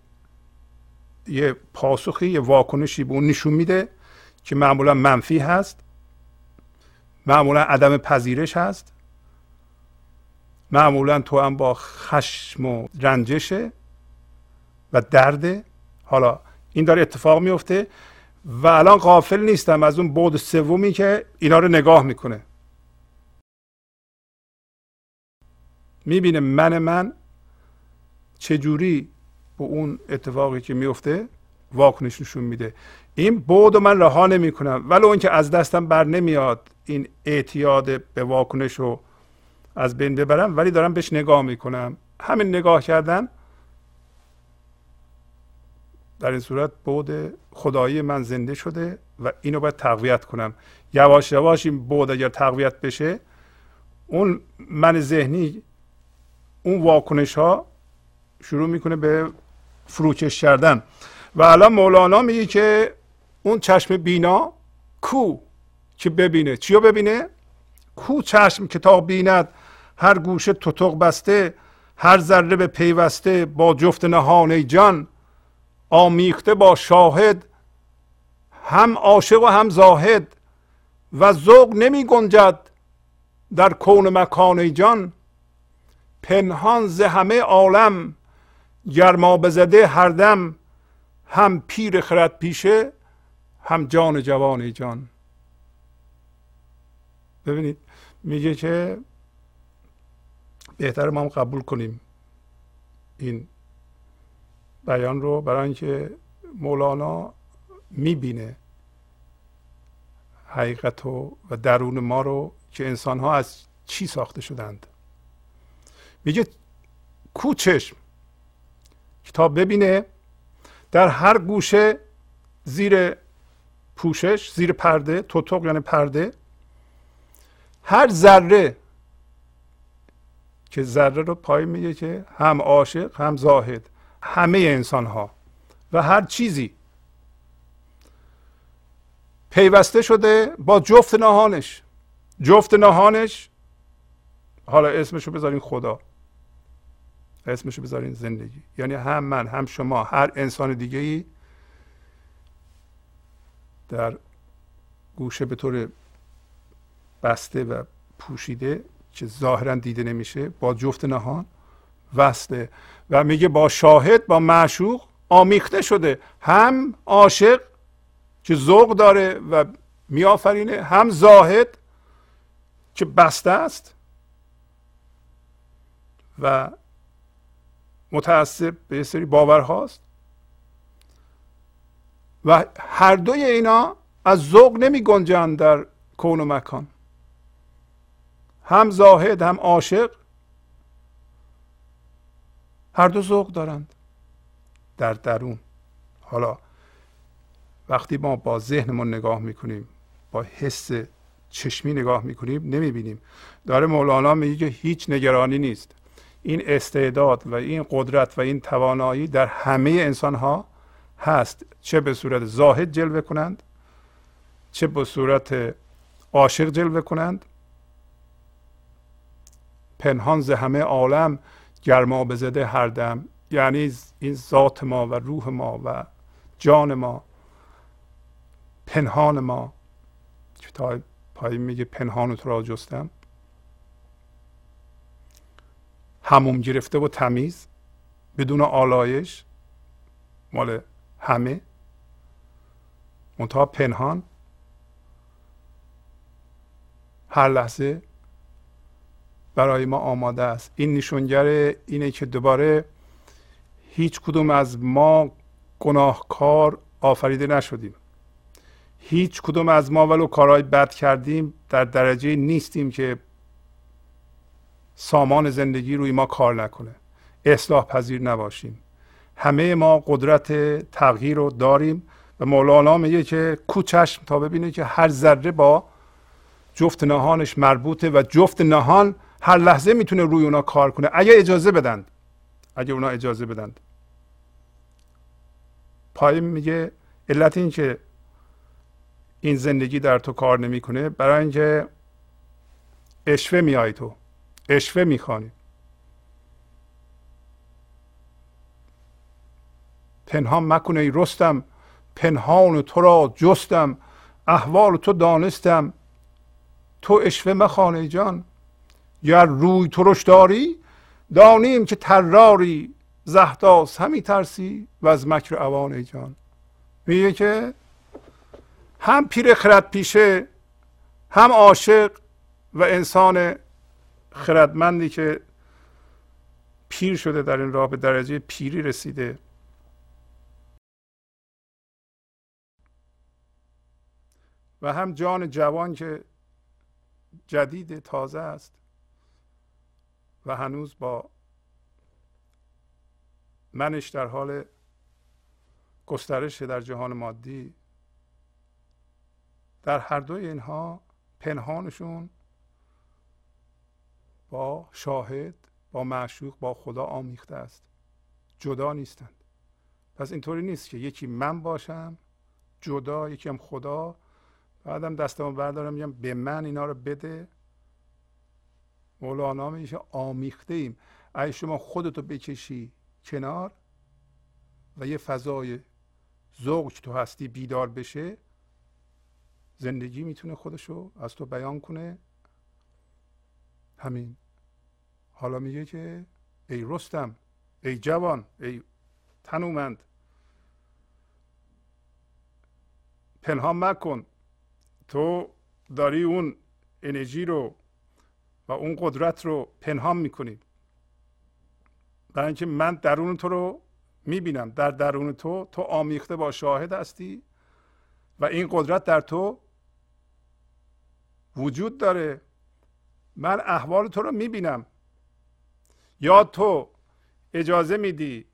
یه پاسخی یه واکنشی به اون نشون میده که معمولا منفی هست. معمولا عدم پذیرش هست. معمولا تو هم با خشم و رنجشه. و درده حالا این داره اتفاق میفته و الان غافل نیستم از اون بود سومی که اینا رو نگاه می‌کنه. می‌بینه من من چجوری به اون اتفاقی که میفته واکنش نشون میده. این بود من رها نمی کنم ولی اون که از دستم بر نمیاد این اعتیاد به واکنش رو از بین ببرم ولی دارم بهش نگاه می‌کنم. همین نگاه کردن در این صورت بود خدایی من زنده شده و اینو باید تقویت کنم. یواش یواش این بود اگر تقویت بشه اون من ذهنی اون واکنش ها شروع می‌کنه به فروکش کردن. و الان مولانا میگه که اون چشم بینا کو که ببینه. چی رو ببینه؟ کو چشم که تا بیند هر گوشه تطق بسته هر ذره به پیوسته با جفت نهان جان آمیخته با شاهد هم عاشق و هم زاهد و ذوق نمی گنجد در کون مکان جان. پنهان ز همه عالم گرما بزده هر دم هم پیر خرد پیشه هم جان جوان جان. ببینید میگه که بهتر ما هم قبول کنیم این بیان رو برای اینکه مولانا می‌بینه حقیقت و, و درون ما رو که انسان ها از چی ساخته شدند. میگه کو چشم کتاب ببینه در هر گوشه زیر پوشش زیر پرده توتوق یعنی پرده هر ذره که ذره رو پای میگه که هم عاشق هم زاهد. همه انسان ها و هر چیزی. پیوسته شده با جفت نهانش. جفت نهانش. حالا اسمشو بذارین خدا. اسمشو بذارین زندگی. یعنی هم من هم شما هر انسان دیگه ای در گوشه به طور بسته و پوشیده که ظاهرا دیده نمیشه با جفت نهان وصله و میگه با شاهد با معشوق آمیخته شده. هم عاشق که ذوق داره و میآفرینه هم زاهد که بسته است و متعصب به سری باورهاست. و هر دوی اینا از ذوق نمی گنجند در کون و مکان. هم زاهد هم عاشق هر دو ذوق دارند. در درون. حالا وقتی ما با ذهنمون نگاه می‌کنیم با حس چشمی نگاه می‌کنیم نمی‌بینیم. داره مولانا میگه که هیچ نگرانی نیست. این استعداد و این قدرت و این توانایی در همه انسان ها هست. چه به صورت زاهد جلوه کنند چه به صورت عاشق جلوه کنند. پنهان ز همه عالم گرما بزده هر دم یعنی این ذات ما و روح ما و جان ما پنهان ما کتاب پایین میگه پنهان تو را جستم؟ هموم گرفته و تمیز بدون آلایش مال همه منتها پنهان. هر لحظه برای ما آماده است. این نشونگر اینه که دوباره هیچ کدوم از ما گناهکار آفریده نشدیم. هیچ کدوم از ما ولو کارهای بد کردیم در درجه نیستیم که سامان زندگی روی ما کار نکنه. اصلاح پذیر نباشیم. همه ما قدرت تغییر رو داریم و مولانا میگه که کوچشم تا ببینه که هر ذره با جفت نهانش مربوطه و جفت نهان هر لحظه می‌تونه روی اونا کار کنه. اگه اجازه بدند اگه اونا اجازه بدند پایین میگه علت این که این زندگی در تو کار نمی‌کنه برای اینکه اشوه میای تو. اشوه می‌خوانی. پنهان مکنه ای رستم. پنهان تو را جستم. احوال تو دانستم. تو اشوه مخانه جان. گر روی ترش داری؟ دانیم که تراری زهداس همی ترسی و از مکر اوان جان. میگه که هم پیر خرد پیشه هم عاشق و انسان خردمندی که پیر شده در این راه به درجه پیری رسیده. و هم جان جوان که جدید تازه است. و هنوز با منش در حال گسترش در جهان مادی در هر دوی اینها پنهانشون با شاهد با معشوق با خدا آمیخته است. جدا نیستند. پس اینطوری نیست که یکی من باشم جدا یکی هم خدا. بعدم دستمو بردارم میگم به من اینا رو بده. مولانا میگه آمیخته ایم اگه شما خودتو بکشی کنار و یه فضای ذوق تو هستی بیدار بشه زندگی می‌تونه خودشو از تو بیان کنه. همین. حالا میگه که ای رستم ای جوان ای تنومند پنهان مکن. تو داری اون انرژی رو و اون قدرت رو پنهان می‌کنی برای اینکه من درون تو رو می‌بینم. در درون تو تو آمیخته با شاهد هستی و این قدرت در تو وجود داره. من احوال تو رو می‌بینم. یا تو اجازه میدی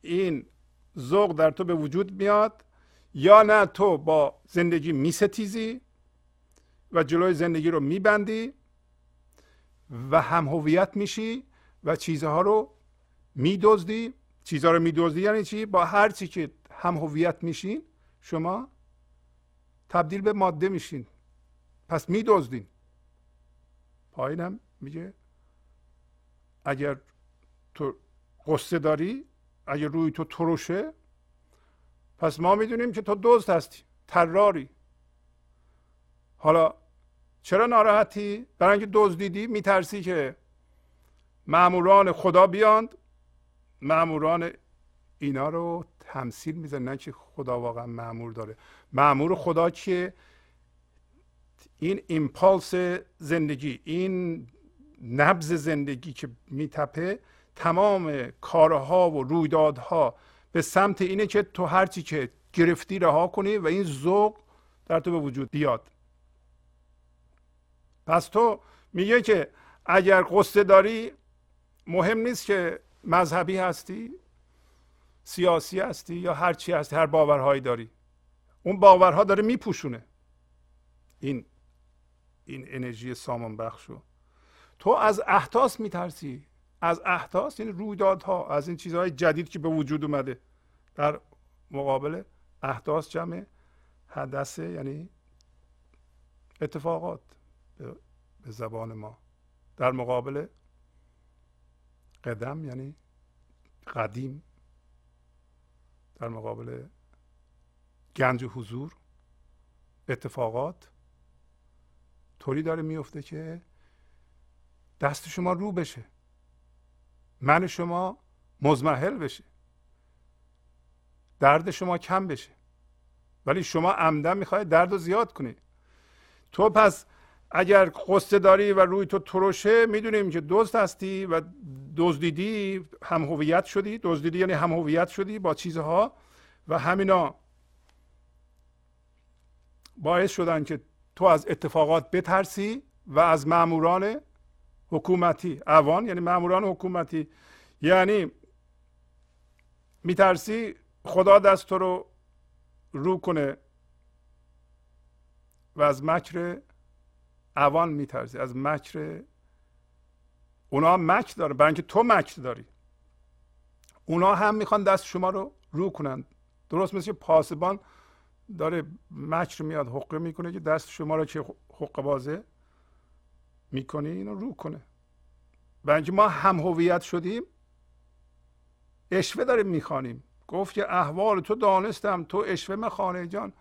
این ذوق در تو به وجود میاد یا نه تو با زندگی میستیزی و جلوی زندگی رو میبندی و هم هویت میشی و چیزها رو میدزدی. چیزها رو میدزدی یعنی چی؟ با هر چی که هم هویت میشین شما تبدیل به ماده میشین. پس میدزدین. پایینم میگه اگر تو قصه داری اگر روی تو ترشه پس ما می‌دونیم که تو دزد هستی تراری حالا چرا ناراحتی؟ برای اینکه دزدیدی میترسی که معموران خدا بیاند؟ معموران اینا رو تمثیل میزن نه که خدا واقعا معمور داره. معمور خدا که این ایمپالس زندگی این نبز زندگی که میتپه تمام کارها و رویدادها به سمت اینه که تو هرچی که گرفتی رها کنی و این ذوق در تو به وجود بیاد. پس تو میگه که اگر قصه داری مهم نیست که مذهبی هستی سیاسی هستی یا هر چی هستی هر باورهایی داری. اون باورها داره میپوشونه. این این انرژی سامان بخشو تو از احتاس میترسی. از احداث یعنی رویدادها از این چیزهای جدید که به وجود اومده. در مقابل احداث جمع حدثه یعنی اتفاقات. به زبان ما. در مقابل قدم یعنی قدیم. در مقابل گنج حضور اتفاقات. طوری داره میفته که دست شما رو بشه. من شما مزمحل بشه. درد شما کم بشه. ولی شما عمدن می‌خواید درد رو زیاد کنی. تو پس اگر قصه داری و روی تو ترشه می‌دونیم که دوست هستی و دزدیدی هم هویت شدی. دزدیدی یعنی هم هویت شدی با چیزها و همینا باعث شدن که تو از اتفاقات بترسی و از معموران حکومتی اوان یعنی ماموران حکومتی. یعنی میترسی خدا دست تو رو رو کنه و از مکر اوان میترسی. از مکر اونا مکر داره. برای اینکه تو مکر داری. اونا هم می‌خوان دست شما رو رو کنند. درست مثل پاسبان داره مکر میاد حقه می‌کنه که دست شما رو که حقه بازه می‌کنی اینو رو کنه. و اینکه ما هم هویت شدیم اشوه داریم می‌خوانیم. گفت که احوال تو دانستم تو اشوه مخانه جان.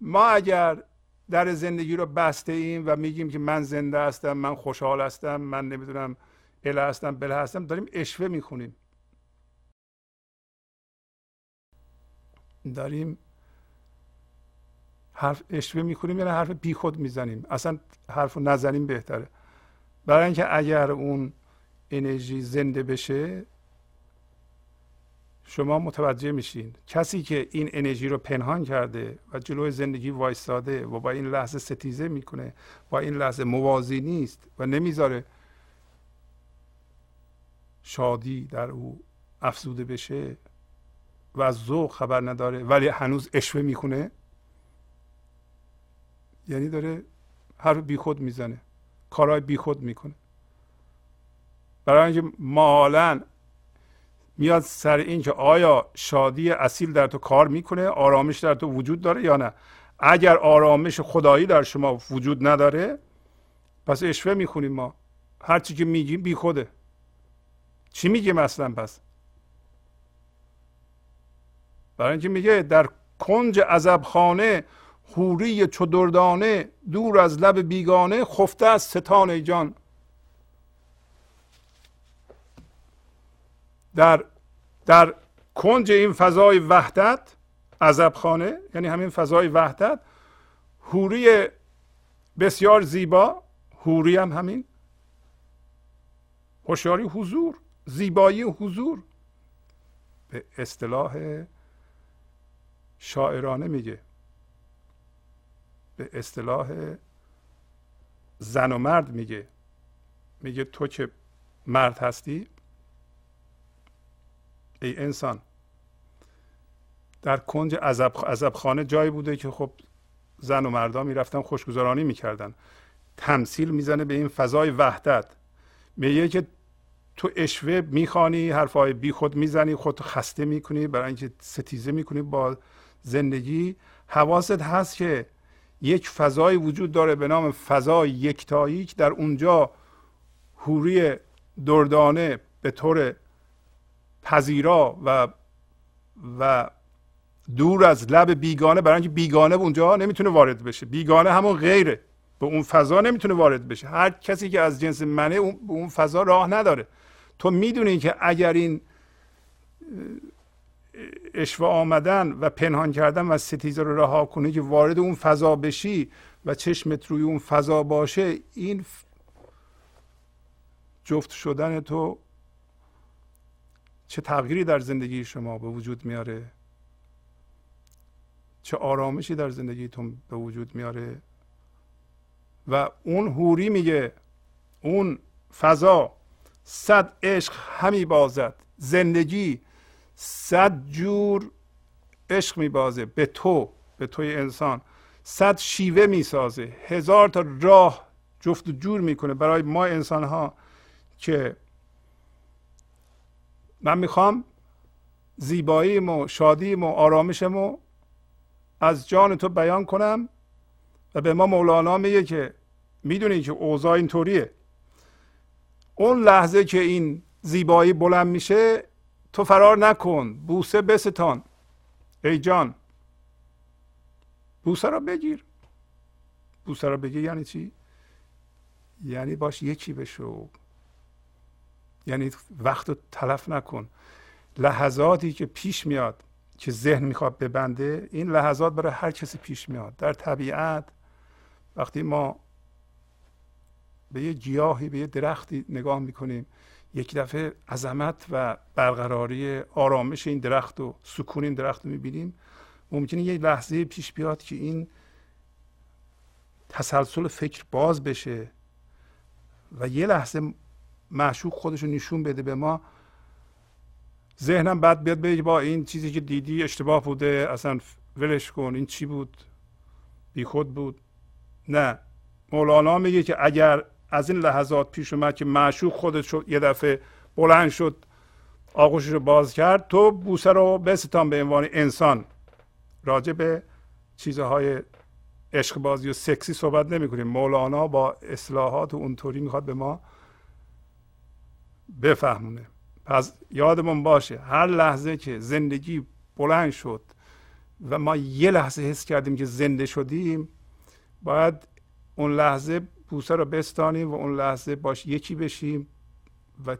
ما اگر در زندگی رو بسته ایم و میگیم که من زنده هستم من خوشحال هستم من نمی‌دونم اله هستم بله هستم. داریم اشوه می‌خونیم. داریم حرف اشوه می‌کنیم یعنی حرف بیخود می‌زنیم. اصلا حرف نزنیم بهتره. برای اینکه اگر اون انرژی زنده بشه شما متوجه میشین. کسی که این انرژی رو پنهان کرده و جلوی زندگی وایستاده و با این لحظه ستیزه می‌کنه با این لحظه موازی نیست و نمی‌ذاره شادی در او افزوده بشه و از ذوق خبر نداره ولی هنوز اشوه می‌کنه یعنی داره هر بیخود می‌زنه کارهای بیخود می‌کنه. برای اینکه مالا میاد سر این که آیا شادی اصیل در تو کار می‌کنه آرامش در تو وجود داره یا نه؟ اگر آرامش خدایی در شما وجود نداره پس اشوه می‌خونیم ما. هرچی که میگیم بی خوده. چی میگیم اصلا پس؟ برای اینکه میگه در کنج عذبخانه حوری چدردانه دور از لب بیگانه خفته از ستان جان. در در کنج این فضای وحدت عذبخانه یعنی همین فضای وحدت حوری بسیار زیبا حوری هم همین هوشیاری حضور زیبایی حضور. به اصطلاح شاعرانه میگه. به اصطلاح زن و مرد میگه. میگه تو که مرد هستی ای انسان. در کنج عذب, عذب خانه جایی بوده که خب زن و مردا می‌رفتن خوشگذرانی می‌کردن. تمثیل می‌زنه به این فضای وحدت. میگه که تو اشوه می‌خوانی حرفهای بی خود می‌زنی خود خسته می‌کنی برای اینکه ستیزه می‌کنی با زندگی. حواست هست که یک فضای وجود داره به نام فضای یکتایی که در اونجا حوری دردانه به طور پذیرا و و دور از لب بیگانه برای اینکه بیگانه اونجا نمی‌تونه وارد بشه. بیگانه همون غیره. به اون فضا نمی‌تونه وارد بشه. هر کسی که از جنس منه به اون فضا راه نداره. تو می‌دونی که اگر این اشوه آمدن و پنهان کردن و ستیزه رو رها کنی که وارد اون فضا بشی و چشمت روی اون فضا باشه این جفت شدن تو چه تغییری در زندگی شما به وجود میاره؟ چه آرامشی در زندگیتون به وجود میاره؟ و اون هوری میگه اون فضا صد عشق همی بازد. زندگی صد جور عشق میبازه به تو به توی انسان. صد شیوه می‌سازه هزار تا راه جفت و جور می‌کنه برای ما انسان ها که من می‌خوام زیبایی و شادی و آرامش و از جان تو بیان کنم و به ما مولانا میگه که می‌دونی که اوضاع اینطوریه. اون لحظه که این زیبایی بلند میشه تو فرار نکن. بوسه بستان. ای جان. بوسه را بگیر. بوسه را بگیر یعنی چی؟ یعنی باش یکی بشو. یعنی وقت رو تلف نکن. لحظاتی که پیش میاد که ذهن می‌خواد ببنده این لحظات برای هر کسی پیش میاد. در طبیعت وقتی ما به یه گیاهی به یه درختی نگاه می‌کنیم یک دفعه عظمت و برقراری آرامش این درخت و سکون این درخت رو می‌بینیم. ممکنه یه لحظه پیش بیاد که این تسلسل فکر باز بشه و یه لحظه معشوق خودش رو نشون بده به ما. ذهنم بعد بیاد بگه با این چیزی که دیدی اشتباه بوده اصلا ولش کن این چی بود؟ بی خود بود. نه. مولانا میگه که اگر از این لحظات پیش اومد که معشوق خودش یه دفعه بلند شد آغوشش رو باز کرد تو بوسه رو بستان به عنوان انسان. راجع به چیزهای عشق بازی و سکسی صحبت نمی کنیم مولانا با اصلاحات و اونطوری می‌خواد به ما بفهمونه. پس یادمون باشه هر لحظه که زندگی بلند شد و ما یه لحظه حس کردیم که زنده شدیم باید اون لحظه بوسه رو بستانیم و اون لحظه باش یکی بشیم و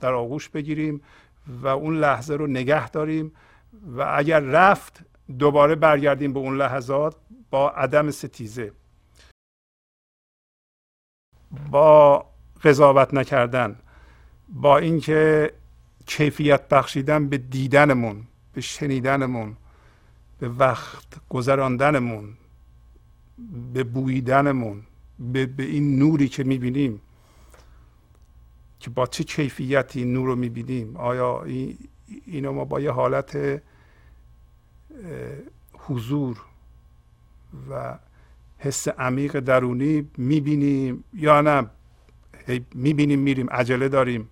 در آغوش بگیریم و اون لحظه رو نگه داریم و اگر رفت دوباره برگردیم به اون لحظات با عدم ستیزه. با قضاوت نکردن. با اینکه کیفیت بخشیدن به دیدنمون به شنیدنمون به وقت گذراندنمون به بویدنمون به, به این نوری که می‌بینیم که با چه کیفیتی این نور رو می‌بینیم آیا اینو ما با یه حالت حضور و حس عمیق درونی می‌بینیم یا نه؟ می‌بینیم میریم عجله داریم.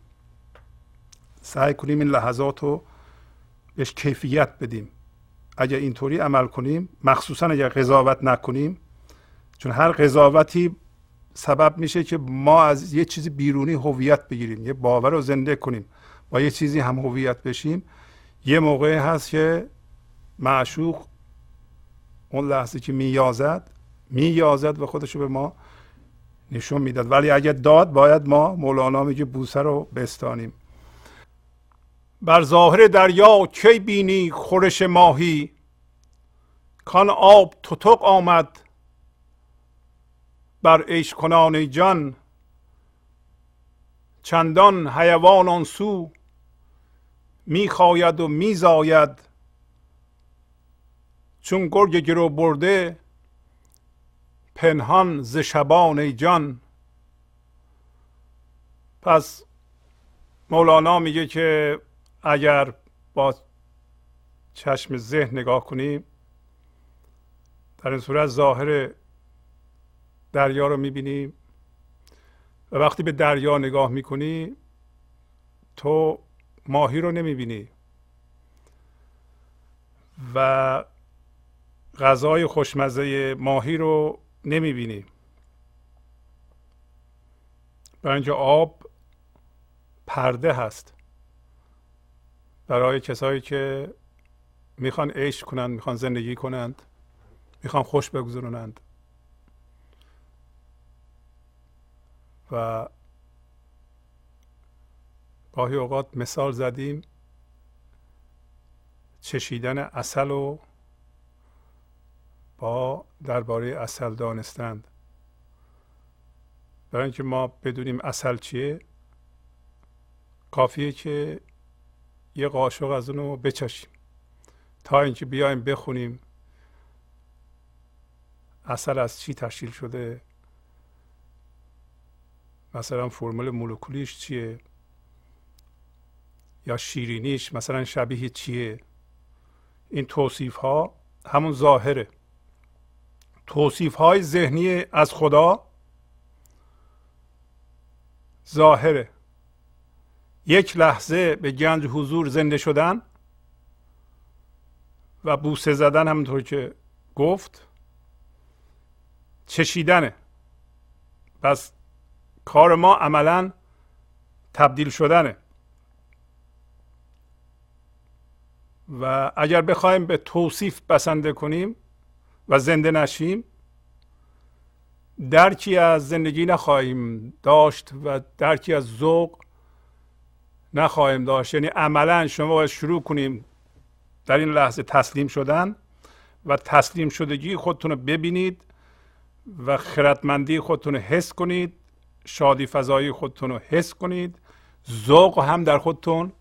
سعی کنیم این لحظات رو بهش کیفیت بدیم. اگر اینطوری عمل کنیم مخصوصا اگر قضاوت نکنیم چون هر قضاوتی سبب میشه که ما از یه چیزی بیرونی هویت بگیریم یه باور رو زنده کنیم با یه چیزی هم هویت بشیم. یه موقع هست که معشوق اون لحظه که میازد میازد و خودشو به ما نشون می‌داد. ولی اگر داد باید ما مولانا میگه بوسه رو بستانیم. بر ظاهر دریا کی بینی خورش ماهی؟ کان آب تتق آمد بر عیش کنان جان. چندان حیوان آن سو می‌خواید و میزاید چون گرگ گرو برده پنهان ز شبان جان. پس مولانا میگه که اگر با چشم ذهن نگاه کنیم در این صورت ظاهر دریا رو می‌بینیم و وقتی به دریا نگاه می‌کنی تو ماهی رو نمی‌بینی و غذای خوشمزه ماهی رو نمی‌بینی. برای اینکه آب پرده هست. برای کسایی که می‌خوان عشق کنند می‌خوان زندگی کنند می‌خوان خوش بگذرونند. و گاهی اوقات مثال زدیم چشیدن اصل و با درباره اصل دانستند. برای اینکه ما بدونیم اصل چیه کافیه که یه قاشق از اونو بچشیم. تا اینکه بیایم بخونیم اصل از چی تشکیل شده. مثلا فرمول مولکولیش چیه؟ یا شیرینیش مثلا شبیه چیه؟ این توصیف ها همون ظاهره. توصیف های ذهنی از خدا ظاهره. یک لحظه به گنج حضور زنده شدن و بوسه زدن همونطور که گفت چشیدنه. پس کار ما عملا تبدیل شدنه. و اگر بخوایم به توصیف بسنده کنیم و زنده نشیم درکی از زندگی نخواهیم داشت و درکی از ذوق نخواهیم داشت. یعنی عملا شما باید شروع کنیم در این لحظه تسلیم شدن و تسلیم شدگی خودتون رو ببینید و خردمندی خودتون رو حس کنید شادی فضایی خودتون رو حس کنید ذوق هم در خودتون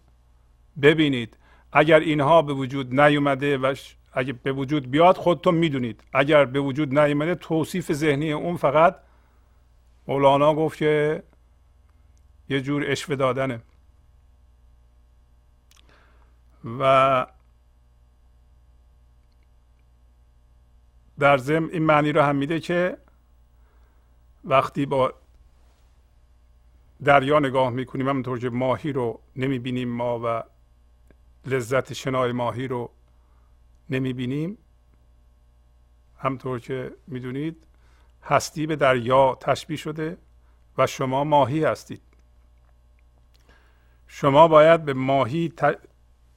ببینید. اگر اینها به وجود نیومده و اگر به وجود بیاد خودتون می‌دونید. اگر به وجود نیومده توصیف ذهنی اون فقط مولانا گفت که یه جور اشوه دادنه. و در ضمن این معنی رو هم میده که وقتی با دریا نگاه می‌کنیم همونطور که ماهی رو نمی‌بینیم ما و لذت شنای ماهی رو نمی‌بینیم همطور که می‌دونید هستی به دریا تشبیه شده و شما ماهی هستید. شما باید به ماهی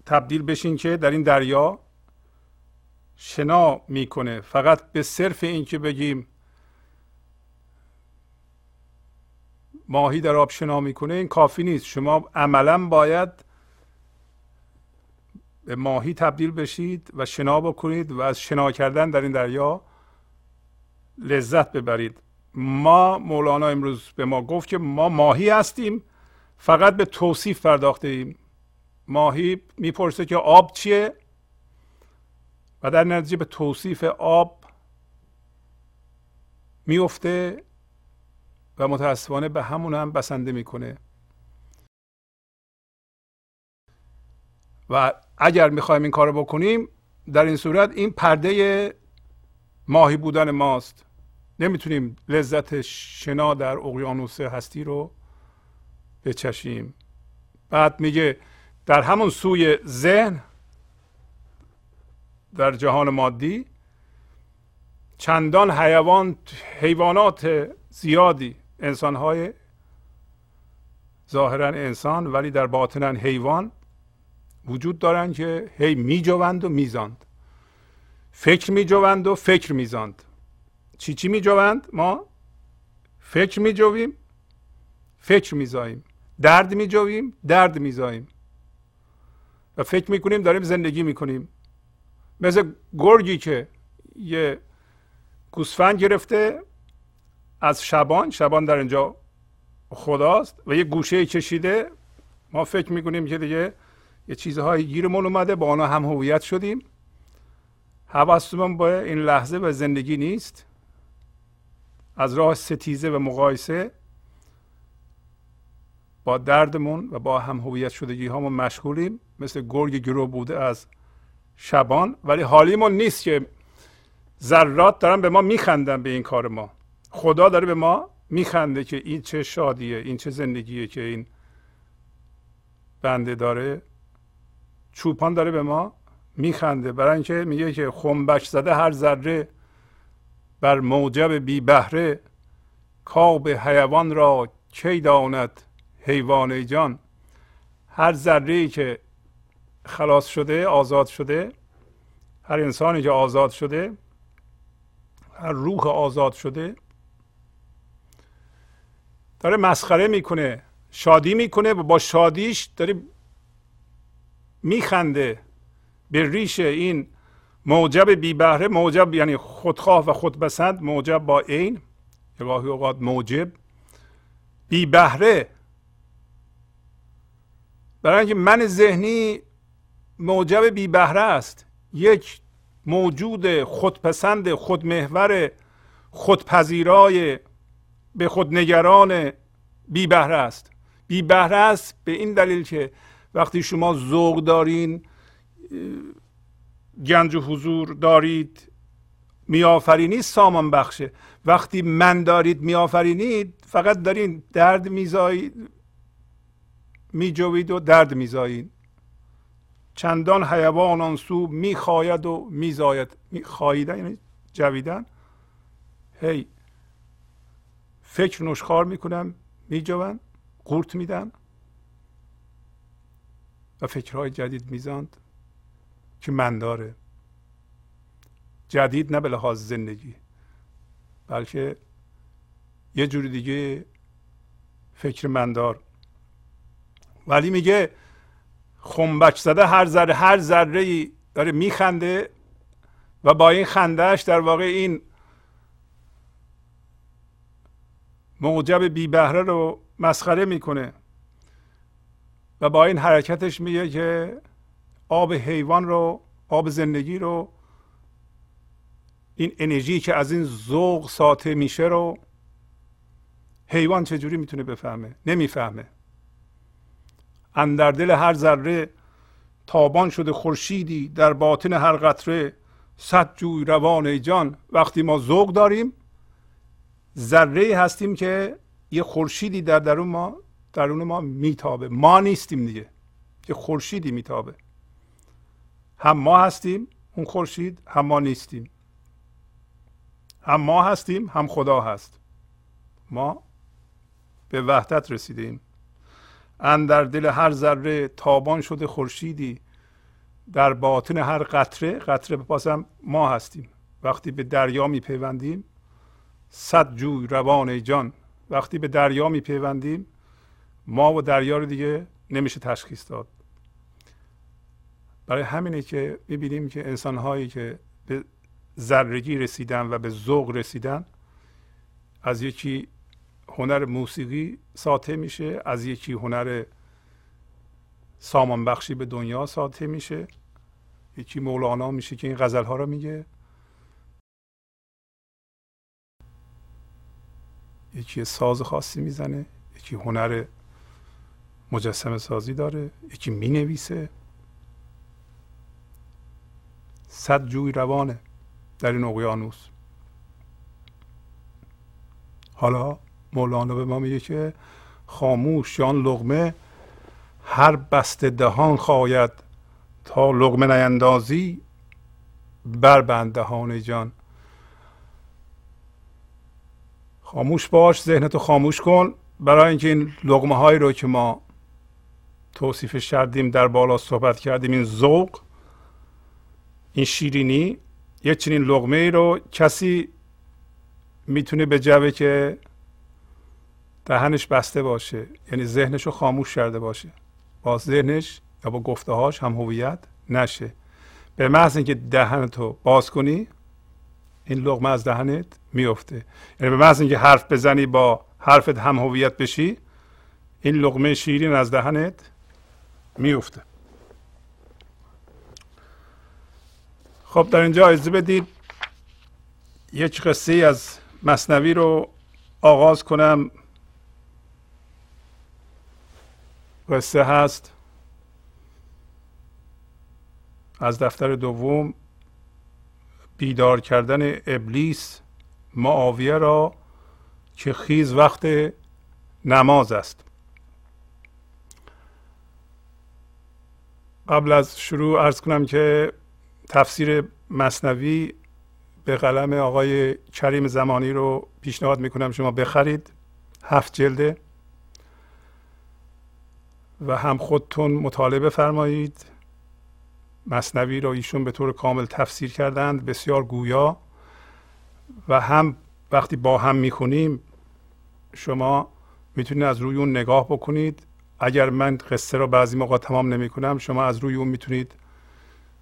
تبدیل بشین که در این دریا شنا می‌کنه. فقط به صرف اینکه بگیم ماهی در آب شنا می‌کنه این کافی نیست. شما عملا باید به ماهی تبدیل بشید و شنا بکنید و از شنا کردن در این دریا لذت ببرید. ما مولانا امروز به ما گفت که ما ماهی هستیم فقط به توصیف پرداخته ایم ماهی می‌پرسه که آب چیه؟ و در نتیجه به توصیف آب میفته و متاسفانه به همون هم بسنده می‌کنه. و اگر می‌خوایم این کار بکنیم در این صورت این پرده ماهی بودن ماست. نمی‌تونیم لذت شنا در اقیانوس هستی رو بچشیم. بعد میگه در همون سوی ذهن در جهان مادی چندان حیوان حیوانات زیادی انسانهای ظاهرا انسان ولی در باطنا حیوان وجود دارند که هی میجوند و میزاند. فکر میجوند و فکر میزاند. چی چی میجوند؟ ما فکر میجویم فکر میزاییم. درد میجویم درد میزاییم. و فکر می‌کنیم داریم زندگی می‌کنیم. مثل گرگی که یه گوسفند گرفته از شبان شبان در اینجا خداست و یه گوشه کشیده ما فکر می‌کنیم که دیگه یه چیزهایی گیرمون اومده با آنها هم هویت شدیم. حواستمون با این لحظه و زندگی نیست. از راه ستیزه و مقایسه. با دردمون و با هم هویت شدگی هامون مشغولیم. مثل گرگ گرو بوده از شبان. ولی حالیمون نیست که ذرات دارن به ما میخندن به این کار ما. خدا داره به ما میخنده که این چه شادیه این چه زندگیه که این بنده داره. چوپان داره به ما میخنده. برای اینکه میگه که خنبش زده هر ذره بر موجب بی بهره کاب حیوان را کی داند؟ حیوان جان. هر ذره که خلاص شده آزاد شده هر انسانی که آزاد شده هر روح آزاد شده داره مسخره می‌کنه شادی می‌کنه و با شادیش داره میخنده. به ریش این موجب بی بهره موجب یعنی خودخواه و خودبسند موجب با عین گاهی اوقات موجب بی بهره برای اینکه من ذهنی موجب بی بهره است. یک موجود خودپسند خودمحور خودپذیرای به خودنگران بی بهره است. بی بهره است به این دلیل که وقتی شما ذوق دارین گنج و حضور دارید میآفرینید سامان بخشه. وقتی من دارید میآفرینید فقط دارین درد میزایید میجوید و درد میزایید چندان حیوان آن سو می‌خواید و میزاید. خواهیدن یعنی جویدن. هی فکر نشخار می‌کنم میجوند قورت میدن و فکرهای جدید میزاند که من داره. جدید نه به لحاظ زندگی بلکه یه جوری دیگه فکر مندار ولی میگه خنبک زده هر ذره هر ذره ای داره میخنده و با این خندهش در واقع این موجب بی بهره رو مسخره می‌کنه و با این حرکتش میگه که آب حیوان رو آب زندگی رو این انرژی که از این ذوق ساطع میشه رو حیوان چجوری می‌تونه بفهمه؟ نمی‌فهمه. اندر دل هر ذره تابان شده خورشیدی در باطن هر قطره. صد جوی روان جان وقتی ما ذوق داریم ذره هستیم که یه خورشیدی در درون ما درون ما میتابه. ما نیستیم دیگه یه خورشیدی میتابه. هم ما هستیم اون خورشید هم ما نیستیم. هم ما هستیم هم خدا هست. ما به وحدت رسیدیم. اندر دل هر ذره تابان شده خورشیدی. در باطن هر قطره قطره بپاسم ما هستیم. وقتی به دریا میپیوندیم صد جوی روان جان. وقتی به دریا میپیوندیم ما و دریا رو دیگه نمیشه تشخیص داد. برای همینه که می‌بینیم که انسان هایی که به ذرگی رسیدن و به ذوق رسیدن از یکی هنر موسیقی ساطع میشه از یکی هنر سامان بخشی به دنیا ساطع میشه. یکی مولانا میشه که این غزل ها رو میگه. یکی ساز خاصی می‌زنه یکی هنر مجسم سازی داره یکی می‌نویسه. صد جوی روانه در این اقیانوس حالا مولانا به ما میگه که خاموش یان لغمه هر بسته دهان خواید تا لغمه نیندازی بر بند دهان جان. خاموش باش ذهنتو خاموش کن. برای اینکه این لغمه هایی رو که ما توصیفش کردیم در بالا صحبت کردیم این ذوق این شیرینی یه چنین لغمه ای رو کسی می‌تونه به جوه که دهنش بسته باشه یعنی ذهنش رو خاموش کرده باشه. با ذهنش یا با گفته هاش هم هویت نشه. به محض اینکه دهنتو باز کنی این لغمه از دهنت میفته یعنی به محض اینکه حرف بزنی با حرفت هم هویت بشی این لغمه شیرین از دهنت میفته خب در اینجا اجازه بدید یک قصه از مصنوی رو آغاز کنم. قصه هست. از دفتر دوم بیدار کردن ابلیس معاویه را که خیز وقت نماز است. قبل از شروع ارز کنم که تفسیر مصنوی به قلم آقای کریم زمانی رو پیشنهاد می‌کنم شما بخرید. هفت جلده. و هم خودتون مطالعه بفرمایید. مصنوی رو ایشون به طور کامل تفسیر کردند بسیار گویا. و هم وقتی با هم می‌خونیم شما می‌تونید از روی اون نگاه بکنید. اگر من قصه رو بعضی موقع تمام نمی کنم شما از روی اون می‌تونید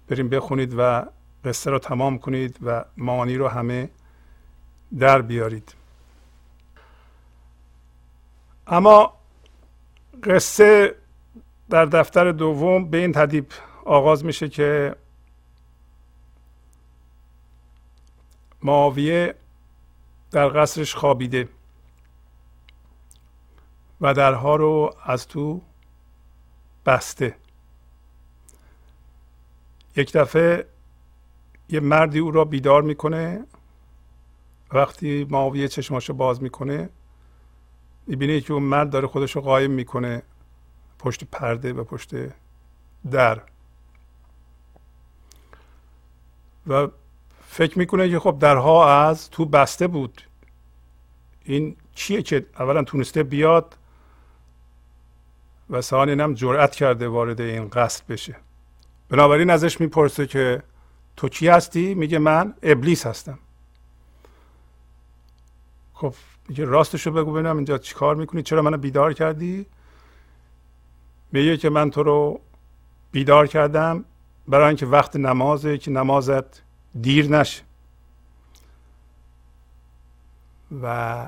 بریم بخونید و قصه رو تمام کنید و معانی رو همه در بیارید. اما قصه در دفتر دوم به این تدیب آغاز میشه که معاویه در قصرش خوابیده و درها رو از تو بسته. یک دفعه یه مردی او را بیدار می‌کنه. وقتی معاویه چشماشو باز می‌کنه می‌بینه که اون مرد داره خودش رو قایم می‌کنه. پشت پرده و پشت در. و فکر می‌کنه که خب درها از تو بسته بود. این چیه که اولا تونسته بیاد و ثانیا هم جرأت کرده وارد این قصد بشه. بنابراین ازش می‌پرسه که تو کی هستی؟ میگه من ابلیس هستم. خب میگه راستشو بگو ببینم اینجا چیکار می‌کنی؟ چرا منو بیدار کردی؟ میگه که من تو رو بیدار کردم برای اینکه وقت نمازه که نمازت دیر نشه. و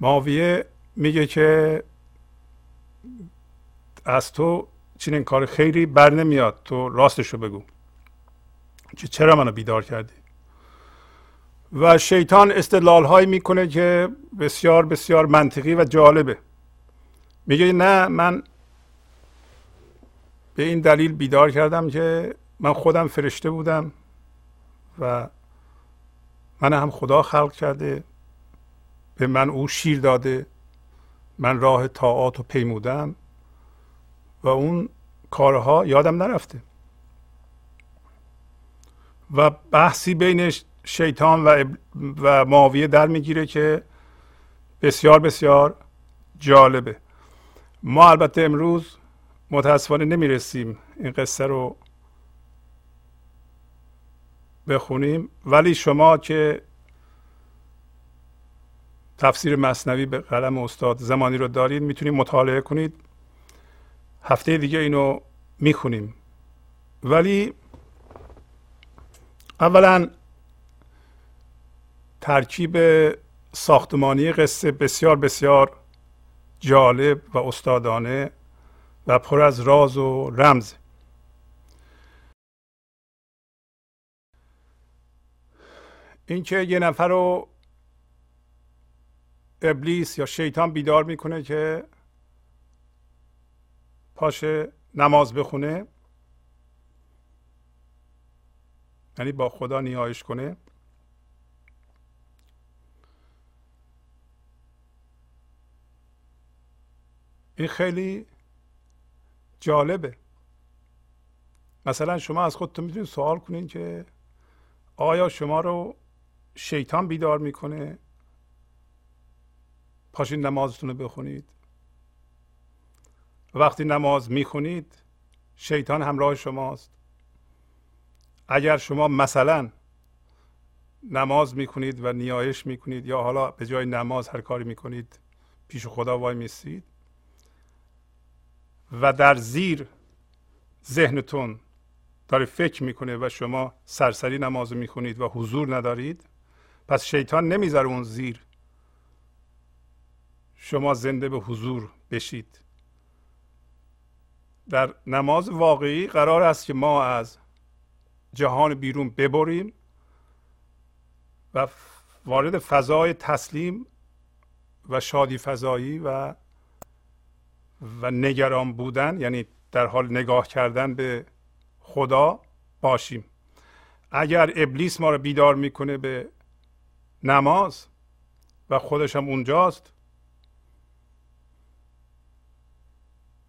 ماویه میگه که از تو چنین کار خیری بر نمیاد. تو راستش رو بگو. که چرا منو بیدار کردی؟ و شیطان استدلال هایی می‌کنه که بسیار بسیار منطقی و جالبه. میگه نه من به این دلیل بیدار کردم که من خودم فرشته بودم و من هم خدا خلق کرده به من او شیر داده من راه طاعات و پیمودم و اون کارها یادم نرفته. و بحثی بین شیطان و, و معاویه در می‌گیره که بسیار بسیار جالبه. ما البته امروز متاسفانه نمی‌رسیم این قصه رو بخونیم ولی شما که تفسیر مصنوی به قلم استاد زمانی رو دارید می‌تونید مطالعه کنید. هفته دیگه اینو می‌خونیم. ولی اولا ترکیب ساختمانی قصه بسیار بسیار جالب و استادانه و پر از راز و رمز. اینکه یه نفر رو ابلیس یا شیطان بیدار می‌کنه که پاشه نماز بخونه یعنی با خدا نیایش کنه. این خیلی جالبه. مثلا شما از خودتون می‌تونید سوال کنید که آیا شما رو شیطان بیدار می‌کنه؟ پاشین نمازتون رو بخونید. وقتی نماز می‌خونید شیطان همراه شماست. اگر شما مثلا نماز می‌کنید و نیایش می‌کنید یا حالا به جای نماز هر کاری می‌کنید پیش خدا وای میستید و در زیر ذهنتون داره فکر می‌کنه و شما سرسری نماز می‌خونید و حضور ندارید پس شیطان نمی‌ذاره اون زیر شما زنده به حضور بشید. در نماز واقعی قرار است که ما از جهان بیرون ببریم و وارد فضای تسلیم و شادی فضایی و و نگران بودن یعنی در حال نگاه کردن به خدا باشیم. اگر ابلیس ما رو بیدار می‌کنه به نماز و خودش هم اونجاست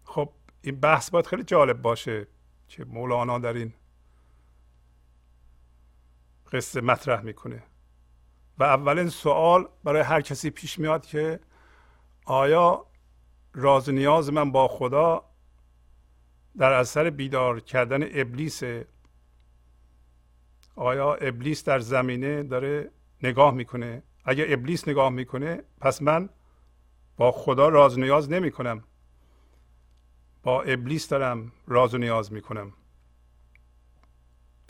خب این بحث باید خیلی جالب باشه که مولانا در این قصه مطرح می‌کنه. و اولین سوال برای هر کسی پیش میاد که آیا راز نیاز من با خدا در اثر بیدار کردن ابلیس. آیا ابلیس در زمینه داره نگاه می‌کنه؟ اگر ابلیس نگاه می‌کنه پس من با خدا راز نیاز نمی کنم با ابلیس دارم راز و نیاز می‌کنم.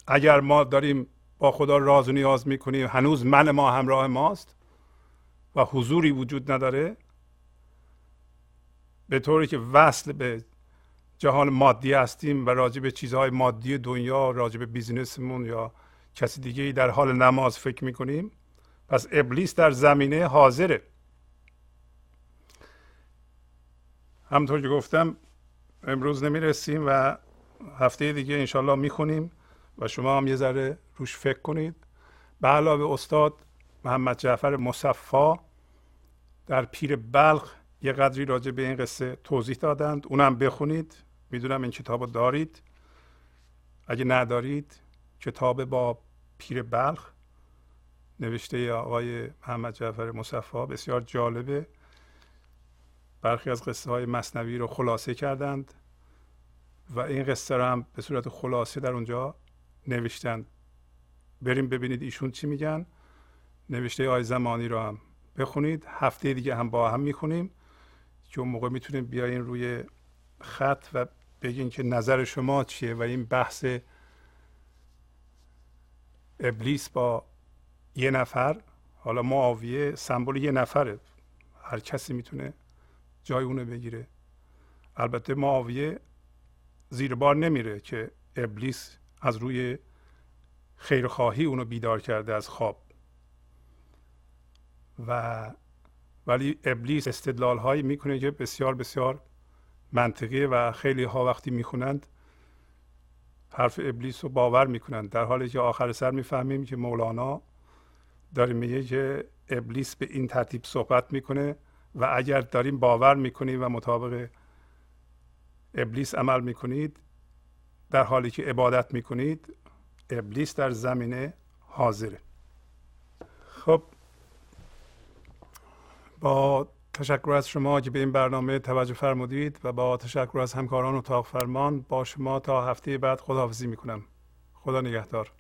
اگر ما داریم با خدا راز و نیاز می‌کنیم هنوز من ما همراه ماست و حضوری وجود نداره به طوری که وصل به جهان مادی هستیم و راجع به چیزهای مادی دنیا راجع به بیزینسمون یا کسی دیگه در حال نماز فکر می‌کنیم. پس ابلیس در زمینه حاضره. همطور که گفتم امروز نمی‌رسیم و هفته دیگه انشالله می‌خونیم و شما هم یه ذره روش فکر کنید. به علاوه استاد محمد جعفر مصفا در پیر بلخ یه قدری راجع به این قصه توضیح دادند. اونم بخونید. می‌دونم این کتاب دارید. اگه ندارید کتاب با پیر بلخ نوشته آقای محمد جعفر مصفا. بسیار جالبه. برخی از قصه های مصنوی رو خلاصه کردند و این قصه رو هم به صورت خلاصه در اونجا نوشتند. بریم ببینید ایشون چی میگن. نوشته آی زمانی رو هم بخونید. هفته دیگه هم با هم می‌خونیم. که اون موقع می‌تونیم بیاین روی خط و بگین که نظر شما چیه و این بحث ابلیس با یه نفر حالا معاویه سمبل یه نفره. هر کسی می‌تونه جای اونو بگیره. البته معاویه زیر بار نمیره که ابلیس از روی خیرخواهی اونو بیدار کرده از خواب. و ولی ابلیس استدلال هایی می‌کنه که بسیار بسیار منطقیه و خیلی ها وقتی می‌خونند حرف ابلیس رو باور می‌کنند. در حالی که آخر سر می‌فهمیم که مولانا داره میگه که ابلیس به این ترتیب صحبت می‌کنه و اگر داریم باور می‌کنیم و مطابق ابلیس عمل می‌کنید در حالی که عبادت می‌کنید ابلیس در زمینه حاضره. خب با تشکر از شما که به این برنامه توجه فرمودید و با تشکر از همکاران اتاق فرمان با شما تا هفته بعد خداحافظی می‌کنم. خدا نگهدار.